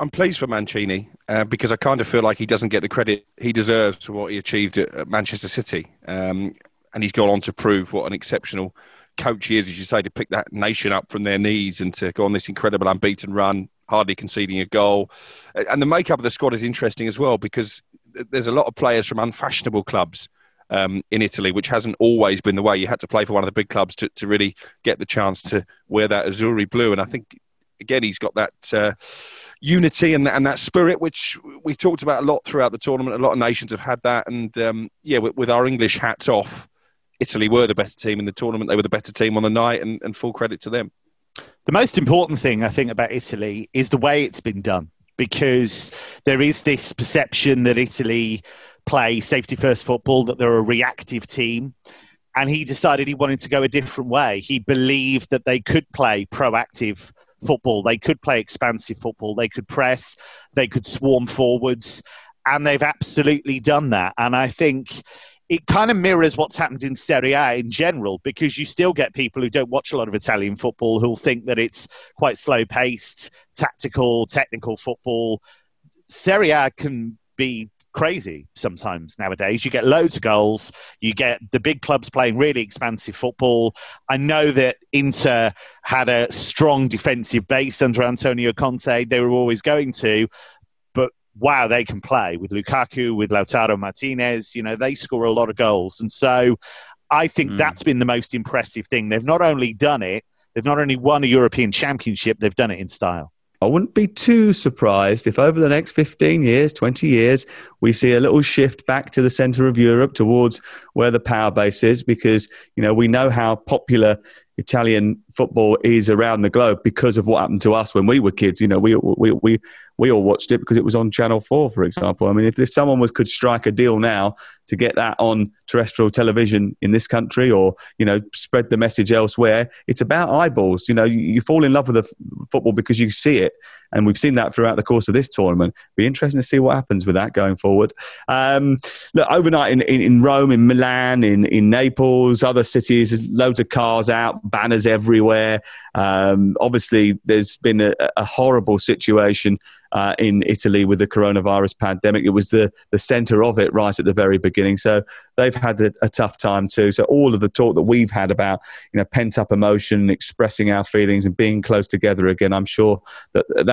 I'm pleased for Mancini uh, because I kind of feel like he doesn't get the credit he deserves for what he achieved at, at Manchester City. Um, and he's gone on to prove what an exceptional coach he is, as you say, to pick that nation up from their knees and to go on this incredible unbeaten run, hardly conceding a goal. And the makeup of the squad is interesting as well because there's a lot of players from unfashionable clubs. Um, in Italy, which hasn't always been the way. You had to play for one of the big clubs to, to really get the chance to wear that Azzurri blue. And I think, again, he's got that uh, unity and, and that spirit, which we've talked about a lot throughout the tournament. A lot of nations have had that. And um, yeah, with, with, our English hats off, Italy were the better team in the tournament. They were the better team on the night, and, and full credit to them. The most important thing, I think, about Italy is the way it's been done, because there is this perception that Italy play safety first football, that they're a reactive team. And he decided he wanted to go a different way. He believed that they could play proactive football. They could play expansive football. They could press. They could swarm forwards. And they've absolutely done that. And I think it kind of mirrors what's happened in Serie A in general because you still get people who don't watch a lot of Italian football who'll think that it's quite slow paced, tactical, technical football. Serie A can be crazy sometimes nowadays. You get loads of goals. You get the big clubs playing really expansive football. I know that Inter had a strong defensive base under Antonio Conte. They were always going to, but wow, they can play with Lukaku, with Lautaro Martinez. You know, they score a lot of goals. And so I think mm. that's been the most impressive thing. They've not only done it, they've not only won a European championship, they've done it in style. I wouldn't be too surprised if over the next 15 years, 20 years, we see a little shift back to the center of Europe towards where the power base is because, you know, we know how popular Italian football is around the globe because of what happened to us when we were kids. You know, we, we, we, we all watched it because it was on Channel 4, for example. I mean, if, if someone was could strike a deal now to get that on terrestrial television in this country or, you know, spread the message elsewhere, it's about eyeballs. You know, you, you fall in love with the f- football because you see it. And we've seen that throughout the course of this tournament. Be interesting to see what happens with that going forward. Um, look, overnight in, in, in, Rome, in Milan, in, in Naples, other cities, there's loads of cars out, banners everywhere. Um, obviously, there's been a, a horrible situation uh, in Italy with the coronavirus pandemic. It was the, the center of it right at the very beginning. So they've had a, a, tough time too. So all of the talk that we've had about you know pent up emotion, expressing our feelings, and being close together again, I'm sure that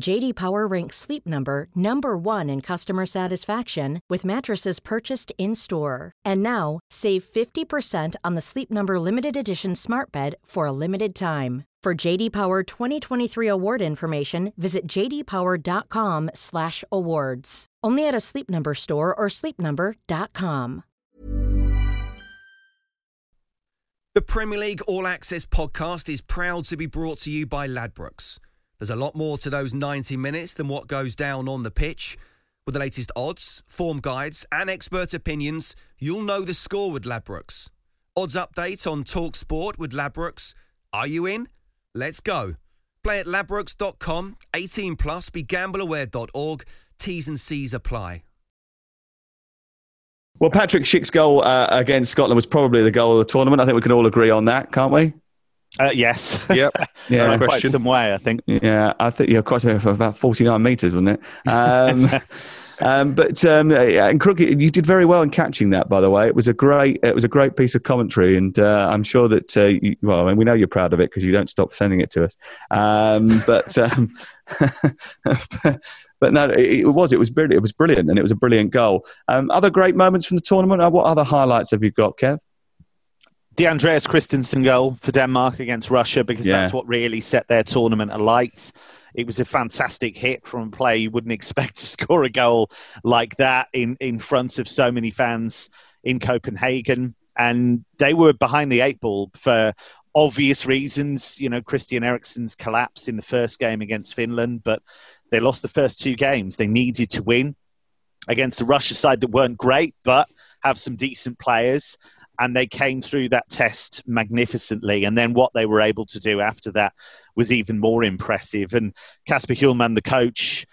JD Power ranks Sleep Number number 1 in customer satisfaction with mattresses purchased in-store. And now, save 50% on the Sleep Number limited edition smart bed for a limited time. For JD Power 2023 award information, visit jdpower.com/awards. Only at a Sleep Number store or sleepnumber.com. The Premier League All Access podcast is proud to be brought to you by Ladbrokes. There's a lot more to those 90 minutes than what goes down on the pitch. With the latest odds, form guides, and expert opinions, you'll know the score with Ladbrokes. Odds update on Talk Sport with Ladbrokes. Are you in? Let's go. Play at ladbrokes.com, 18 plus, begambleaware.org. T's and C's apply. Well, Patrick Schick's goal uh, against Scotland was probably the goal of the tournament. I think we can all agree on that, can't we? Uh, yes. Yep. yeah. quite some way, I think. Yeah, I think yeah, quite for about forty nine meters, wasn't it? Um, Um, but um, and Crook, you did very well in catching that. By the way, it was a great it was a great piece of commentary, and uh, I'm sure that uh, you, well, I mean, we know you're proud of it because you don't stop sending it to us. Um, but um, but no, it, it, was it was brilliant. It was brilliant, and it was a brilliant goal. Um, other great moments from the tournament. Uh, what other highlights have you got, Kev? The Andreas Christensen goal for Denmark against Russia because yeah. that's what really set their tournament alight. It was a fantastic hit from a player you wouldn't expect to score a goal like that in, in front of so many fans in Copenhagen. And they were behind the eight ball for obvious reasons. You know, Christian Eriksen's collapse in the first game against Finland, but they lost the first two games. They needed to win against a Russia side that weren't great, but have some decent players and they came through that test magnificently. And then what they were able to do after that was even more impressive. And Kasper Hjulmand, the coach,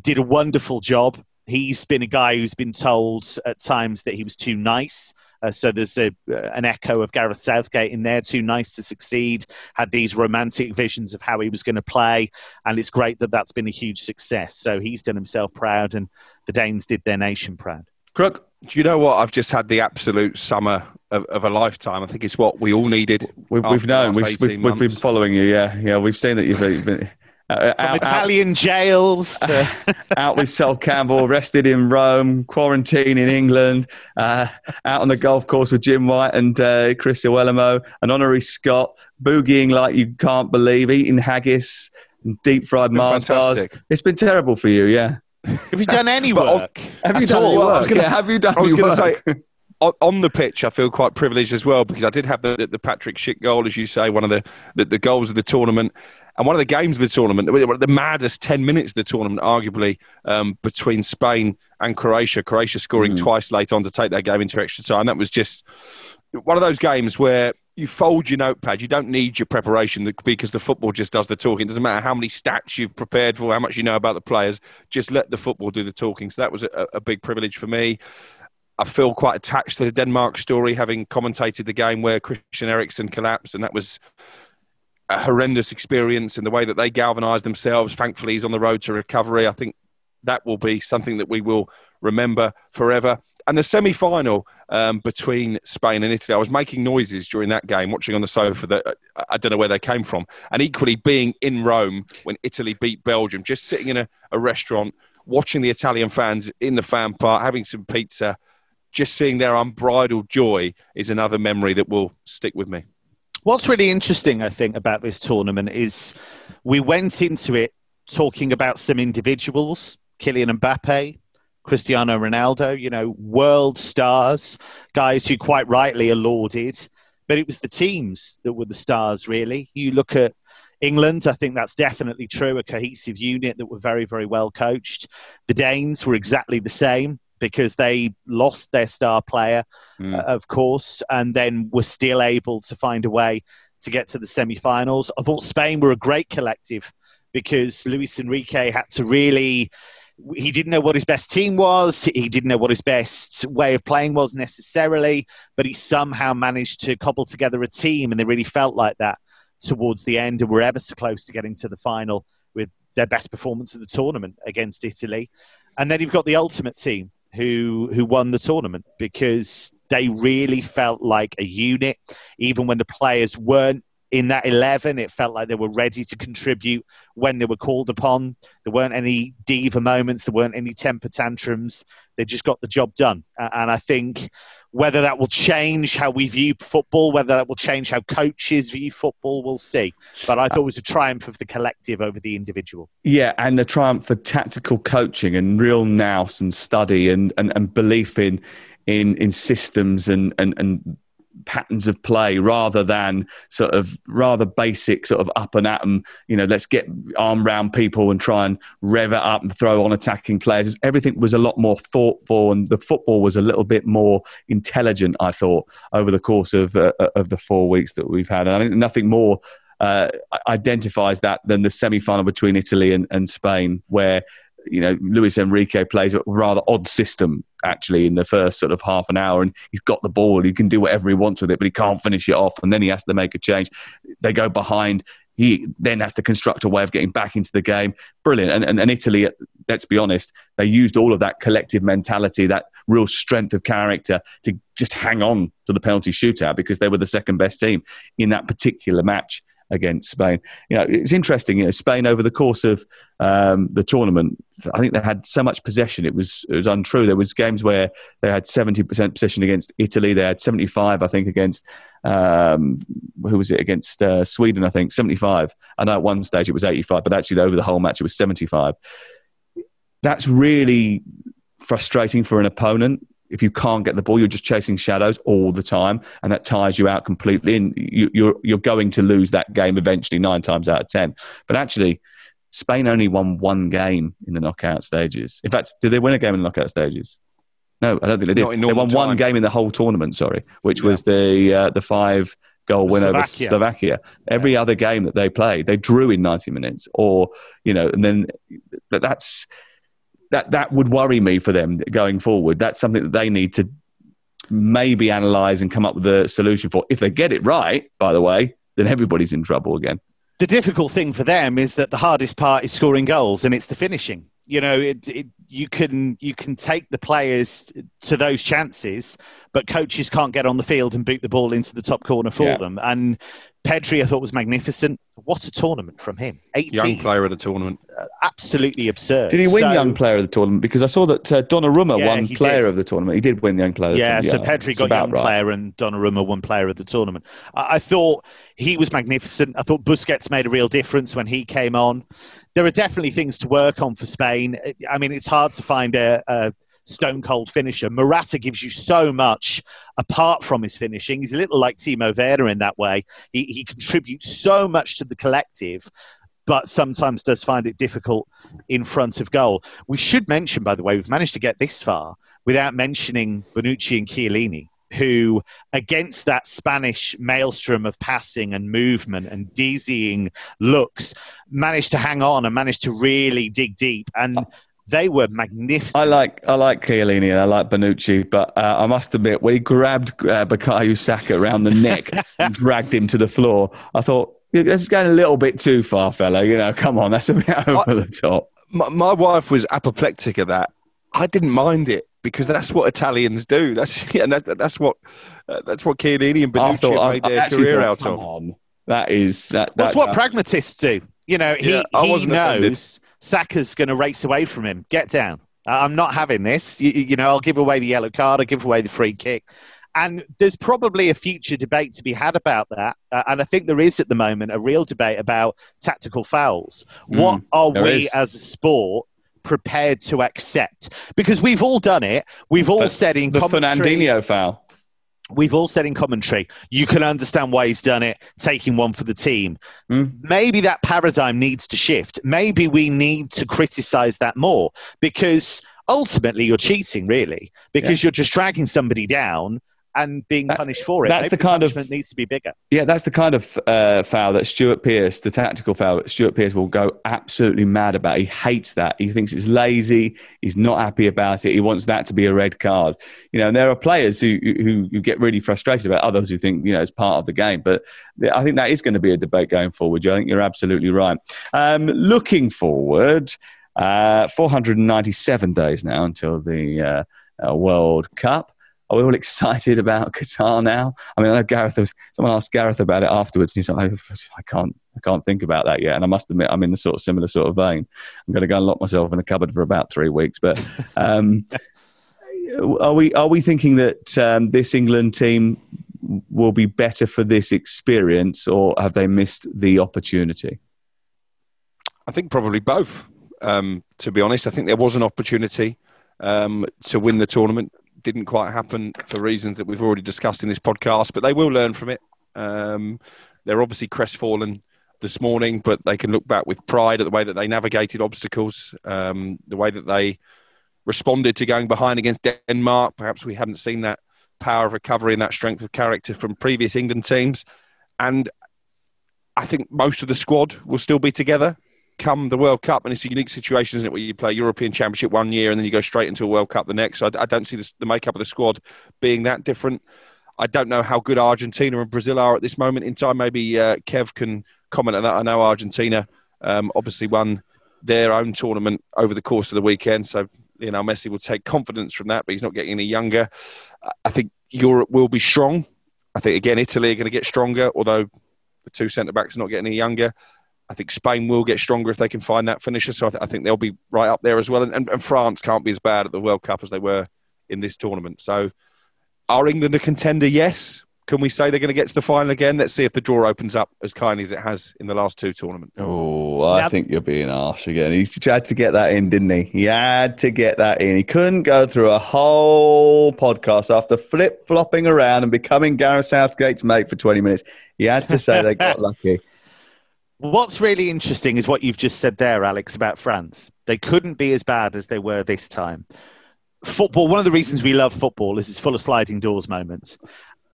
did a wonderful job. He's been a guy who's been told at times that he was too nice. Uh, so there's a, uh, an echo of Gareth Southgate in there, too nice to succeed, had these romantic visions of how he was going to play. And it's great that that's been a huge success. So he's done himself proud, and the Danes did their nation proud. Crook, do you know what? I've just had the absolute summer of, of a lifetime. I think it's what we all needed. We've, we've known. We've, we've, we've, been following you. Yeah, yeah. We've seen that you've been. Uh, From out, Italian out, jails to... out with Sol Campbell, arrested in Rome, quarantine in England, uh, out on the golf course with Jim White and uh, Chris Iwelumo, an honorary Scot, boogieing like you can't believe, eating haggis, and deep fried Mars fantastic. bars. It's been terrible for you, yeah. Have you done any work? have you done any work? Gonna, yeah, have you done I was any work? Say, on, on, the pitch, I feel quite privileged as well because I did have the, the Patrick Schick goal, as you say, one of the, the, the goals of the tournament. And one of the games of the tournament, the maddest 10 minutes of the tournament, arguably, um, between Spain and Croatia. Croatia scoring mm. twice late on to take that game into extra time. That was just one of those games where you fold your notepad. You don't need your preparation because the football just does the talking. It doesn't matter how many stats you've prepared for, how much you know about the players. Just let the football do the talking. So that was a, a big privilege for me. I feel quite attached to the Denmark story, having commentated the game where Christian Eriksen collapsed, and that was a horrendous experience in the way that they galvanised themselves. Thankfully, he's on the road to recovery. I think that will be something that we will remember forever. And the semi final um, between Spain and Italy, I was making noises during that game, watching on the sofa that uh, I don't know where they came from. And equally, being in Rome when Italy beat Belgium, just sitting in a, a restaurant, watching the Italian fans in the fan part, having some pizza, just seeing their unbridled joy is another memory that will stick with me. What's really interesting, I think, about this tournament is we went into it talking about some individuals, Kylian Mbappe, Cristiano Ronaldo, you know, world stars, guys who quite rightly are lauded. But it was the teams that were the stars, really. You look at England, I think that's definitely true, a cohesive unit that were very, very well coached. The Danes were exactly the same because they lost their star player, mm. uh, of course, and then were still able to find a way to get to the semi finals. I thought Spain were a great collective because Luis Enrique had to really he didn't know what his best team was. He didn't know what his best way of playing was necessarily, but he somehow managed to cobble together a team, and they really felt like that towards the end, and were ever so close to getting to the final with their best performance of the tournament against Italy. And then you've got the ultimate team who who won the tournament because they really felt like a unit, even when the players weren't in that 11, it felt like they were ready to contribute when they were called upon. There weren't any diva moments, there weren't any temper tantrums. They just got the job done. And I think whether that will change how we view football, whether that will change how coaches view football, we'll see. But I thought it was a triumph of the collective over the individual. Yeah, and the triumph for tactical coaching and real nous and study and, and, and belief in in in systems and, and, and patterns of play rather than sort of rather basic sort of up and at them. You know, let's get arm round people and try and rev it up and throw on attacking players. Everything was a lot more thoughtful, and the football was a little bit more intelligent. I thought over the course of uh, of the four weeks that we've had, and I think nothing more. Uh, identifies that than the semi-final between Italy and, and Spain, where you know, Luis Enrique plays a rather odd system actually in the first sort of half an hour, and he's got the ball. He can do whatever he wants with it, but he can't finish it off, and then he has to make a change. They go behind. He then has to construct a way of getting back into the game. Brilliant. And, and, and Italy, let's be honest, they used all of that collective mentality, that real strength of character to just hang on to the penalty shootout because they were the second best team in that particular match against Spain. You know, it's interesting. You know, Spain over the course of um, the tournament, I think they had so much possession. It was it was untrue. There was games where they had seventy percent possession against Italy. They had seventy five, I think, against um, who was it against uh, Sweden? I think seventy five. I know at one stage it was eighty five, but actually over the whole match it was seventy five. That's really frustrating for an opponent if you can't get the ball, you're just chasing shadows all the time, and that tires you out completely. And you, you're you're going to lose that game eventually, nine times out of ten. But actually, Spain only won one game in the knockout stages. In fact, did they win a game in the knockout stages? No, I don't think they did. They won time. one game in the whole tournament. Sorry, which yeah. was the uh, the five goal win Slovakia. over Slovakia. Every yeah. other game that they played, they drew in ninety minutes, or you know, and then that's that that would worry me for them going forward. That's something that they need to maybe analyze and come up with a solution for. If they get it right, by the way, then everybody's in trouble again. The difficult thing for them is that the hardest part is scoring goals, and it's the finishing. You know, it, it, you can you can take the players to those chances, but coaches can't get on the field and boot the ball into the top corner for yeah. them. And Pedri, I thought was magnificent. What a tournament from him! 18. Young player of the tournament. Uh, absolutely absurd. Did he win so, Young Player of the Tournament? Because I saw that uh, Donnarumma yeah, won Player did. of the Tournament. He did win Young Player. Yeah, so Pedri got Young right. Player and Donnarumma won Player of the Tournament. I, I thought he was magnificent. I thought Busquets made a real difference when he came on. There are definitely things to work on for Spain. I mean, it's hard to find a, a stone cold finisher. Morata gives you so much apart from his finishing. He's a little like Timo Werner in that way. He, he contributes so much to the collective, but sometimes does find it difficult in front of goal. We should mention, by the way, we've managed to get this far without mentioning Bonucci and Chiellini who, against that Spanish maelstrom of passing and movement and dizzying looks, managed to hang on and managed to really dig deep. And they were magnificent. I like I like Chiellini and I like Bonucci, but uh, I must admit when he grabbed uh, Bukayo Saka around the neck and dragged him to the floor, I thought this is going a little bit too far, fella. You know, come on, that's a bit over I, the top. My, my wife was apoplectic at that. I didn't mind it because that's what Italians do. That's and that, that's what uh, that's what Chiellini and Bonucci thought, made I, their I career thought, out of. On. That is that, that's what pragmatists do. You know, he, yeah, he knows offended. Saka's going to race away from him. Get down. I'm not having this. You, you, know, I'll give away the yellow card. I'll give away the free kick. And there's probably a future debate to be had about that. Uh, and I think there is at the moment a real debate about tactical fouls. Mm, what are we is. as a sport prepared to accept because we've all done it. We've all the, said in the commentary, Fernandinho foul. We've all said in commentary, you can understand why he's done it, taking one for the team. Mm. Maybe that paradigm needs to shift. Maybe we need to criticize that more because ultimately you're cheating, really, because yeah. you're just dragging somebody down and being that, punished for it. That's Maybe the kind of of needs to be bigger. Yeah, that's the kind of uh, foul that Stuart Pearce, the tactical foul, that Stuart Pearce will go absolutely mad about. He hates that. He thinks it's lazy. He's not happy about it. He wants that to be a red card. You know, and there are players who who, who get really frustrated about others who think you know it's part of the game. But I think that is going to be a debate going forward. I think you're absolutely right. Um, looking forward. Uh, 497 days now until the uh, uh, World Cup. Are we all excited about Qatar now? I mean, I know Gareth. Was, someone asked Gareth about it afterwards, and he's like, "I can't, I can't think about that yet." And I must admit, I'm in the sort of similar sort of vein. I'm going to go and lock myself in a cupboard for about three weeks. But um, are we are we thinking that um, this England team will be better for this experience, or have they missed the opportunity? I think probably both. Um, to be honest, I think there was an opportunity um, to win the tournament didn't quite happen for reasons that we've already discussed in this podcast, but they will learn from it. Um, they're obviously crestfallen this morning, but they can look back with pride at the way that they navigated obstacles, um, the way that they responded to going behind against Denmark. Perhaps we hadn't seen that power of recovery and that strength of character from previous England teams. And I think most of the squad will still be together come the World Cup, and it's a unique situation, isn't it, where you play European Championship one year and then you go straight into a World Cup the next. I, I don't see this, the makeup of the squad being that different. I don't know how good Argentina and Brazil are at this moment in time. Maybe uh, Kev can comment on that. I know Argentina um, obviously won their own tournament over the course of the weekend, so you know Messi will take confidence from that, but he's not getting any younger. I think Europe will be strong. I think again Italy are going to get stronger, although the two centre backs are not getting any younger. I think Spain will get stronger if they can find that finisher. So I, th- I think they'll be right up there as well. And, and, and, France can't be as bad at the World Cup as they were in this tournament. So are England a contender? Yes. Can we say they're going to get to the final again? Let's see if the draw opens up as kindly as it has in the last two tournaments. Oh, I yep. think you're being harsh again. He had to get that in, didn't he? He had to get that in. He couldn't go through a whole podcast after flip flopping around and becoming Gareth Southgate's mate for 20 minutes. He had to say they got lucky. What's really interesting is what you've just said there, Alex, about France. They couldn't be as bad as they were this time. Football, one of the reasons we love football is it's full of sliding doors moments.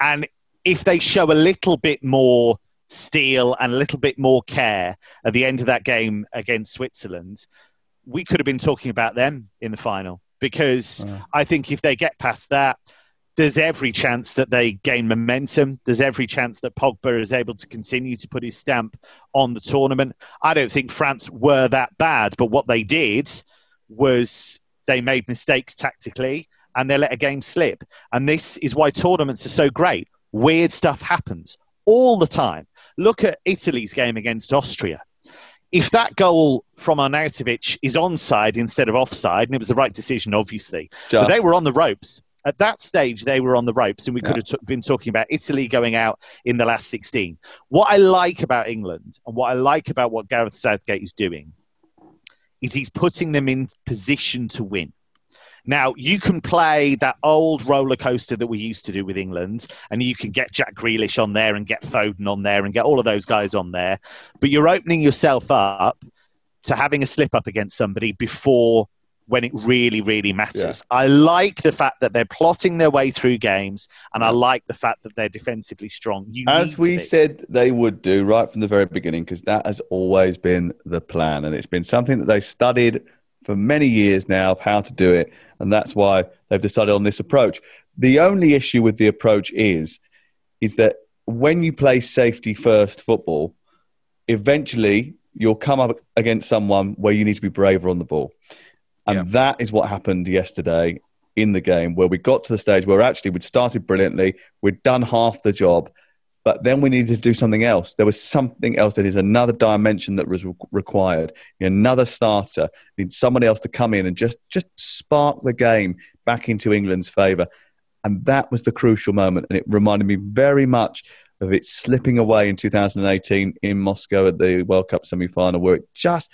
And if they show a little bit more steel and a little bit more care at the end of that game against Switzerland, we could have been talking about them in the final. Because. I think if they get past that, there's every chance that they gain momentum. There's every chance that Pogba is able to continue to put his stamp on the tournament. I don't think France were that bad, but what they did was they made mistakes tactically and they let a game slip. And this is why tournaments are so great. Weird stuff happens all the time. Look at Italy's game against Austria. If that goal from Arnautovic is onside instead of offside, and it was the right decision, obviously, but they were on the ropes at that stage, they were on the ropes, and we could have t- been talking about Italy going out in the last 16. What I like about England and what I like about what Gareth Southgate is doing is he's putting them in position to win. Now, you can play that old roller coaster that we used to do with England, and you can get Jack Grealish on there and get Foden on there and get all of those guys on there, but you're opening yourself up to having a slip up against somebody before when it really, really matters. Yeah. I like the fact that they're plotting their way through games, and I like the fact that they're defensively strong. You As we said they would do right from the very beginning, because that has always been the plan, and it's been something that they studied for many years now of how to do it, and that's why they've decided on this approach. The only issue with the approach is, is that when you play safety first football, eventually you'll come up against someone where you need to be braver on the ball. And yeah. that is what happened yesterday in the game, where we got to the stage where actually we'd started brilliantly, we'd done half the job, but then we needed to do something else. There was something else that is another dimension that was required. Another starter, need somebody else to come in and just just spark the game back into England's favour. And that was the crucial moment. And it reminded me very much of it slipping away in 2018 in Moscow at the World Cup semi final, where it just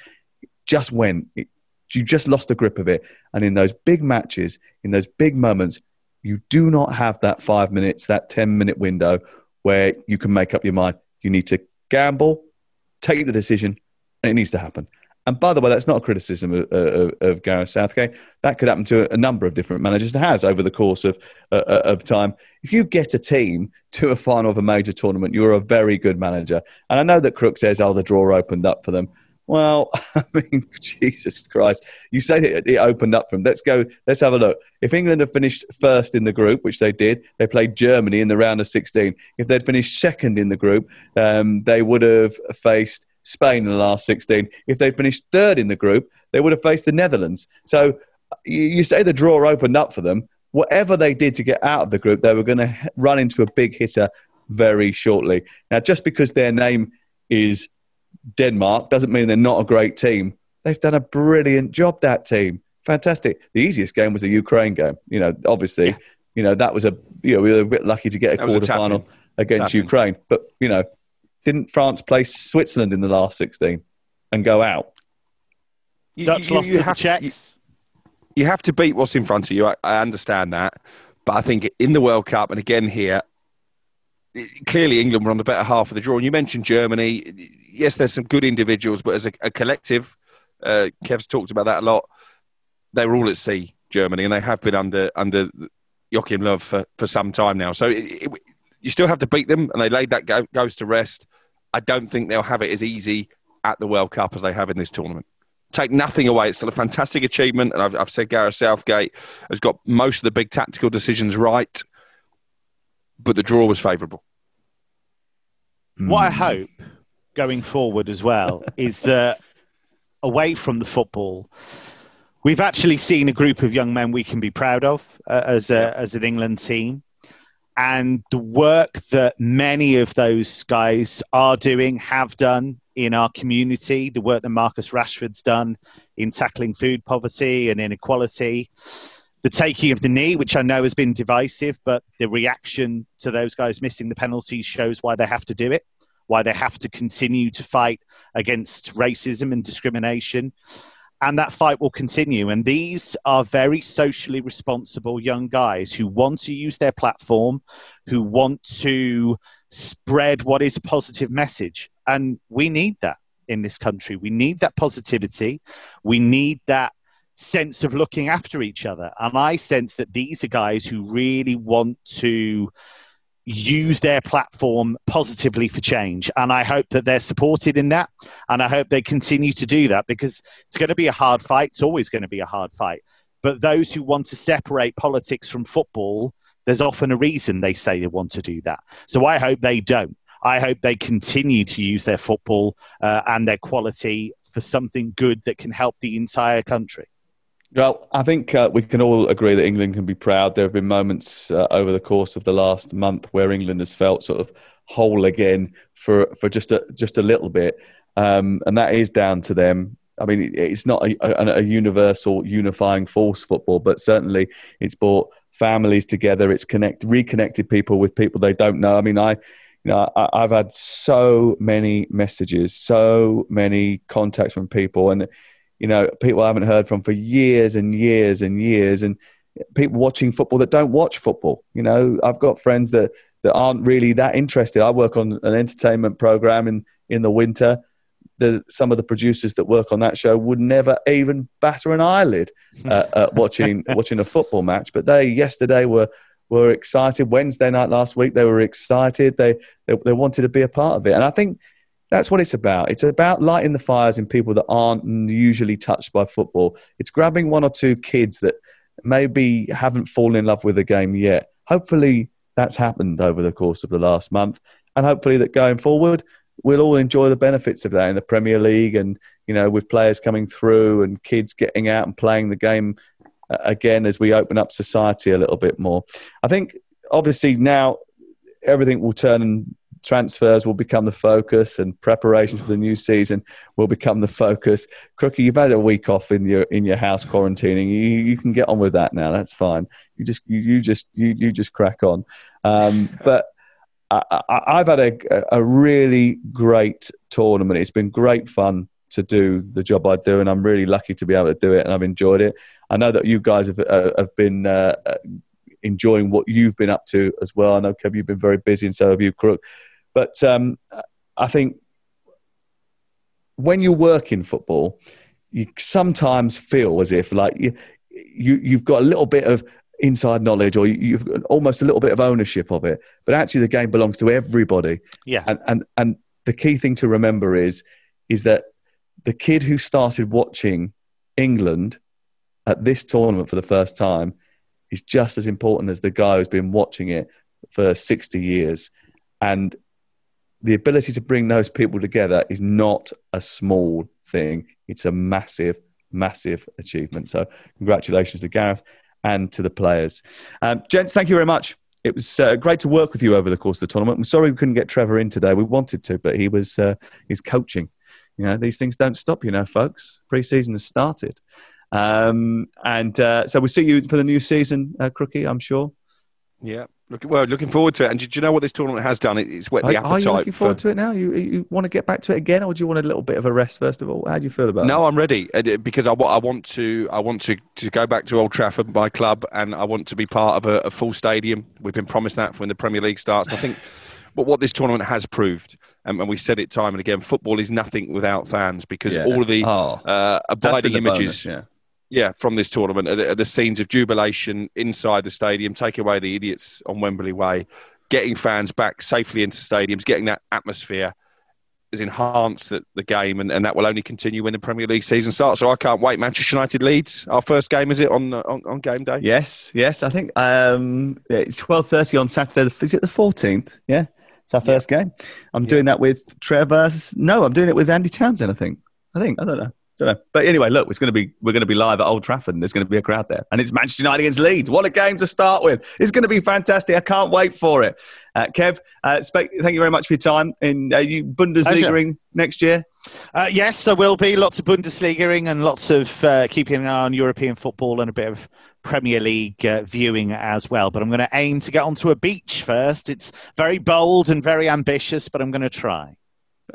just went. It you just lost the grip of it. And in those big matches, in those big moments, you do not have that five minutes, that 10 minute window where you can make up your mind. You need to gamble, take the decision, and it needs to happen. And by the way, that's not a criticism of, of, of Gareth Southgate. That could happen to a number of different managers. It has over the course of, uh, uh, of time. If you get a team to a final of a major tournament, you're a very good manager. And I know that Crook says, oh, the draw opened up for them. Well, I mean, Jesus Christ. You say it, it opened up from. Let's go. Let's have a look. If England had finished first in the group, which they did, they played Germany in the round of 16. If they'd finished second in the group, um, they would have faced Spain in the last 16. If they'd finished third in the group, they would have faced the Netherlands. So you, you say the draw opened up for them. Whatever they did to get out of the group, they were going to run into a big hitter very shortly. Now, just because their name is Denmark doesn't mean they're not a great team. They've done a brilliant job, that team. Fantastic. The easiest game was the Ukraine game. You know, obviously, yeah. you know, that was a, you know, we were a bit lucky to get a that quarter final against tapping. Ukraine. But, you know, didn't France play Switzerland in the last 16 and go out? You, Dutch you, lost you, to the Czechs. You, have to beat what's in front of you. I, I understand that. But I think in the World Cup, and again here, clearly England were on the better half of the draw. And you mentioned Germany. Yes, there's some good individuals, but as a, a collective, uh, Kev's talked about that a lot. They were all at sea, Germany, and they have been under under Joachim Löw for, for some time now. So it, it, you still have to beat them, and they laid that go, goes to rest. I don't think they'll have it as easy at the World Cup as they have in this tournament. Take nothing away. It's still a fantastic achievement, and I've, I've said Gareth Southgate has got most of the big tactical decisions right but the draw was favourable. What I hope going forward as well is that away from the football, we've actually seen a group of young men we can be proud of uh, as a, as an England team. And the work that many of those guys are doing, have done in our community, the work that Marcus Rashford's done in tackling food poverty and inequality, the taking of the knee, which I know has been divisive, but the reaction to those guys missing the penalties shows why they have to do it, why they have to continue to fight against racism and discrimination. And that fight will continue. And these are very socially responsible young guys who want to use their platform, who want to spread what is a positive message. And we need that in this country. We need that positivity. We need that sense of looking after each other. And I sense that these are guys who really want to use their platform positively for change. And I hope that they're supported in that. And I hope they continue to do that because it's going to be a hard fight. It's always going to be a hard fight. But those who want to separate politics from football, there's often a reason they say they want to do that. So I hope they don't. I hope they continue to use their football uh, and their quality for something good that can help the entire country. Well, I think uh, we can all agree that England can be proud. There have been moments uh, over the course of the last month where England has felt sort of whole again for for just a just a little bit, um, and that is down to them. I mean, it's not a, a, a, universal unifying force football, but certainly it's brought families together. It's connect reconnected people with people they don't know. I mean, I. You know, I, I've had so many messages, so many contacts from people, and you know, people I haven't heard from for years and years and years, and people watching football that don't watch football. You know, I've got friends that that aren't really that interested. I work on an entertainment program in in the winter. The, some of the producers that work on that show would never even batter an eyelid uh, at watching watching a football match. But they yesterday were were excited. Wednesday night last week they were excited. They, they they wanted to be a part of it, and I think that's what it's about. It's about lighting the fires in people that aren't usually touched by football. It's grabbing one or two kids that maybe haven't fallen in love with the game yet. Hopefully, that's happened over the course of the last month, and hopefully that going forward, we'll all enjoy the benefits of that in the Premier League, and you know, with players coming through and kids getting out and playing the game uh, again as we open up society a little bit more. I think obviously now everything will turn transfers will become the focus and preparation for the new season will become the focus. Crookie, you've had a week off in your in your house quarantining. You you can get on with that now. That's fine. You just you, you just you you just crack on. Um, but I, have had a, a really great tournament. It's been great fun to do the job I do, and I'm really lucky to be able to do it, and I've enjoyed it. I know that you guys have uh, have been uh, enjoying what you've been up to as well. I know Kev, you've been very busy, and so have you, Crook. But um, I think when you work in football, you sometimes feel as if like you, you you've got a little bit of inside knowledge or you've got almost a little bit of ownership of it. But actually the game belongs to everybody. Yeah. And and, and the key thing to remember is is that the kid who started watching england at this tournament for the first time is just as important as the guy who's been watching it for 60 years. And the ability to bring those people together is not a small thing. It's a massive, massive achievement. So, congratulations to Gareth and to the players. Um, gents, thank you very much. It was uh, great to work with you over the course of the tournament. I'm sorry we couldn't get Trevor in today. We wanted to, but he was uh, he's coaching. You know, these things don't stop. You know, folks. Pre-season has started, um, and uh, so we'll see you for the new season, uh, Crookie. I'm sure. Yeah, Look, well, looking forward to it. And do, do, you know what this tournament has done? it's whet the are, appetite. Are you looking forward for... to it now? You, you want to get back to it again, or do you want a little bit of a rest first of all? How do you feel about no, it? No, I'm ready because I, I want to. I want to, to go back to Old Trafford, my club, and I want to be part of a, a full stadium. We've been promised that for when the Premier League starts. I think, but what this tournament has proved, and we said it time and again, football is nothing without fans because yeah. all of the oh, uh, abiding bonus, images. yeah yeah, from this tournament are the, are the, scenes of jubilation inside the stadium, take away the idiots on Wembley Way, getting fans back safely into stadiums, getting that atmosphere has enhanced the, the game, and, and that will only continue when the Premier League season starts. So I can't wait. Manchester United Leeds, our first game, is it on on, on game day? Yes, yes. I think um, it's twelve thirty on Saturday. Is it the fourteenth? Yeah, it's our first yeah. game. I'm yeah. doing that with Trevor. No, I'm doing it with Andy Townsend. I think. I think. I don't know. Don't know. But anyway, look, it's going to be we're going to be live at Old Trafford, and there's going to be a crowd there, and it's Manchester United against Leeds. What a game to start with! It's going to be fantastic. I can't wait for it. Uh, Kev, uh, thank you very much for your time. In uh, you Bundesliga next year. Uh, yes, there will be lots of Bundesliga and lots of uh, keeping an eye on European football and a bit of Premier League uh, viewing as well. But I'm going to aim to get onto a beach first. It's very bold and very ambitious, but I'm going to try.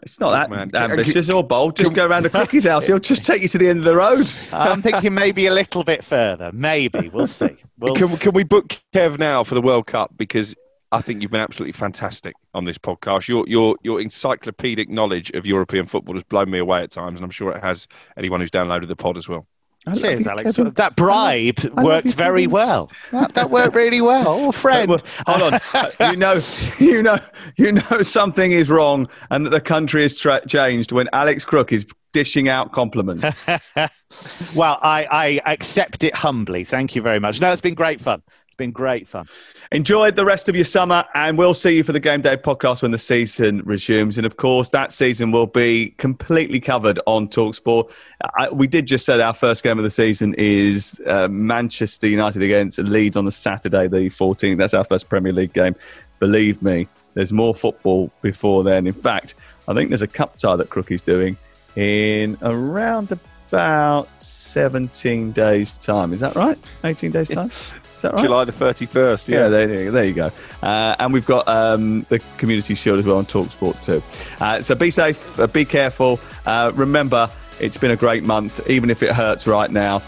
It's not oh, that man. ambitious or bold. Just go around to Crookie's house. He'll just take you to the end of the road. I'm thinking maybe a little bit further. Maybe. We'll see. We'll can, can we book Kev now for the World Cup? Because I think you've been absolutely fantastic on this podcast. Your your your encyclopedic knowledge of European football has blown me away at times, and I'm sure it has anyone who's downloaded the pod as well. Cheers, Alex. Kevin. That bribe worked very well. That, that, worked really well. Oh, friend. Well, hold on. Uh, you know, you know, you know something is wrong, and that the country has tra- changed when Alex Crook is dishing out compliments. well, I, I accept it humbly. Thank you very much. No, it's been great fun been great fun. Enjoy the rest of your summer, and we'll see you for the Game Day podcast when the season resumes. And of course, that season will be completely covered on Talksport. I, we did just say our first game of the season is uh, Manchester United against Leeds on the Saturday, the 14th. That's our first Premier League game. Believe me, there's more football before then. In fact, I think there's a cup tie that Crookie's doing in around about 17 days' time. Is that right? 18 days' time? Is that right? July the 31st. Yeah, yeah there, there you go. Uh, and we've got um, the Community Shield as well on Talksport too. Uh, so be safe, uh, be careful. Uh, remember, It's been a great month, even if it hurts right now.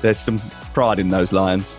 There's some pride in those Lions.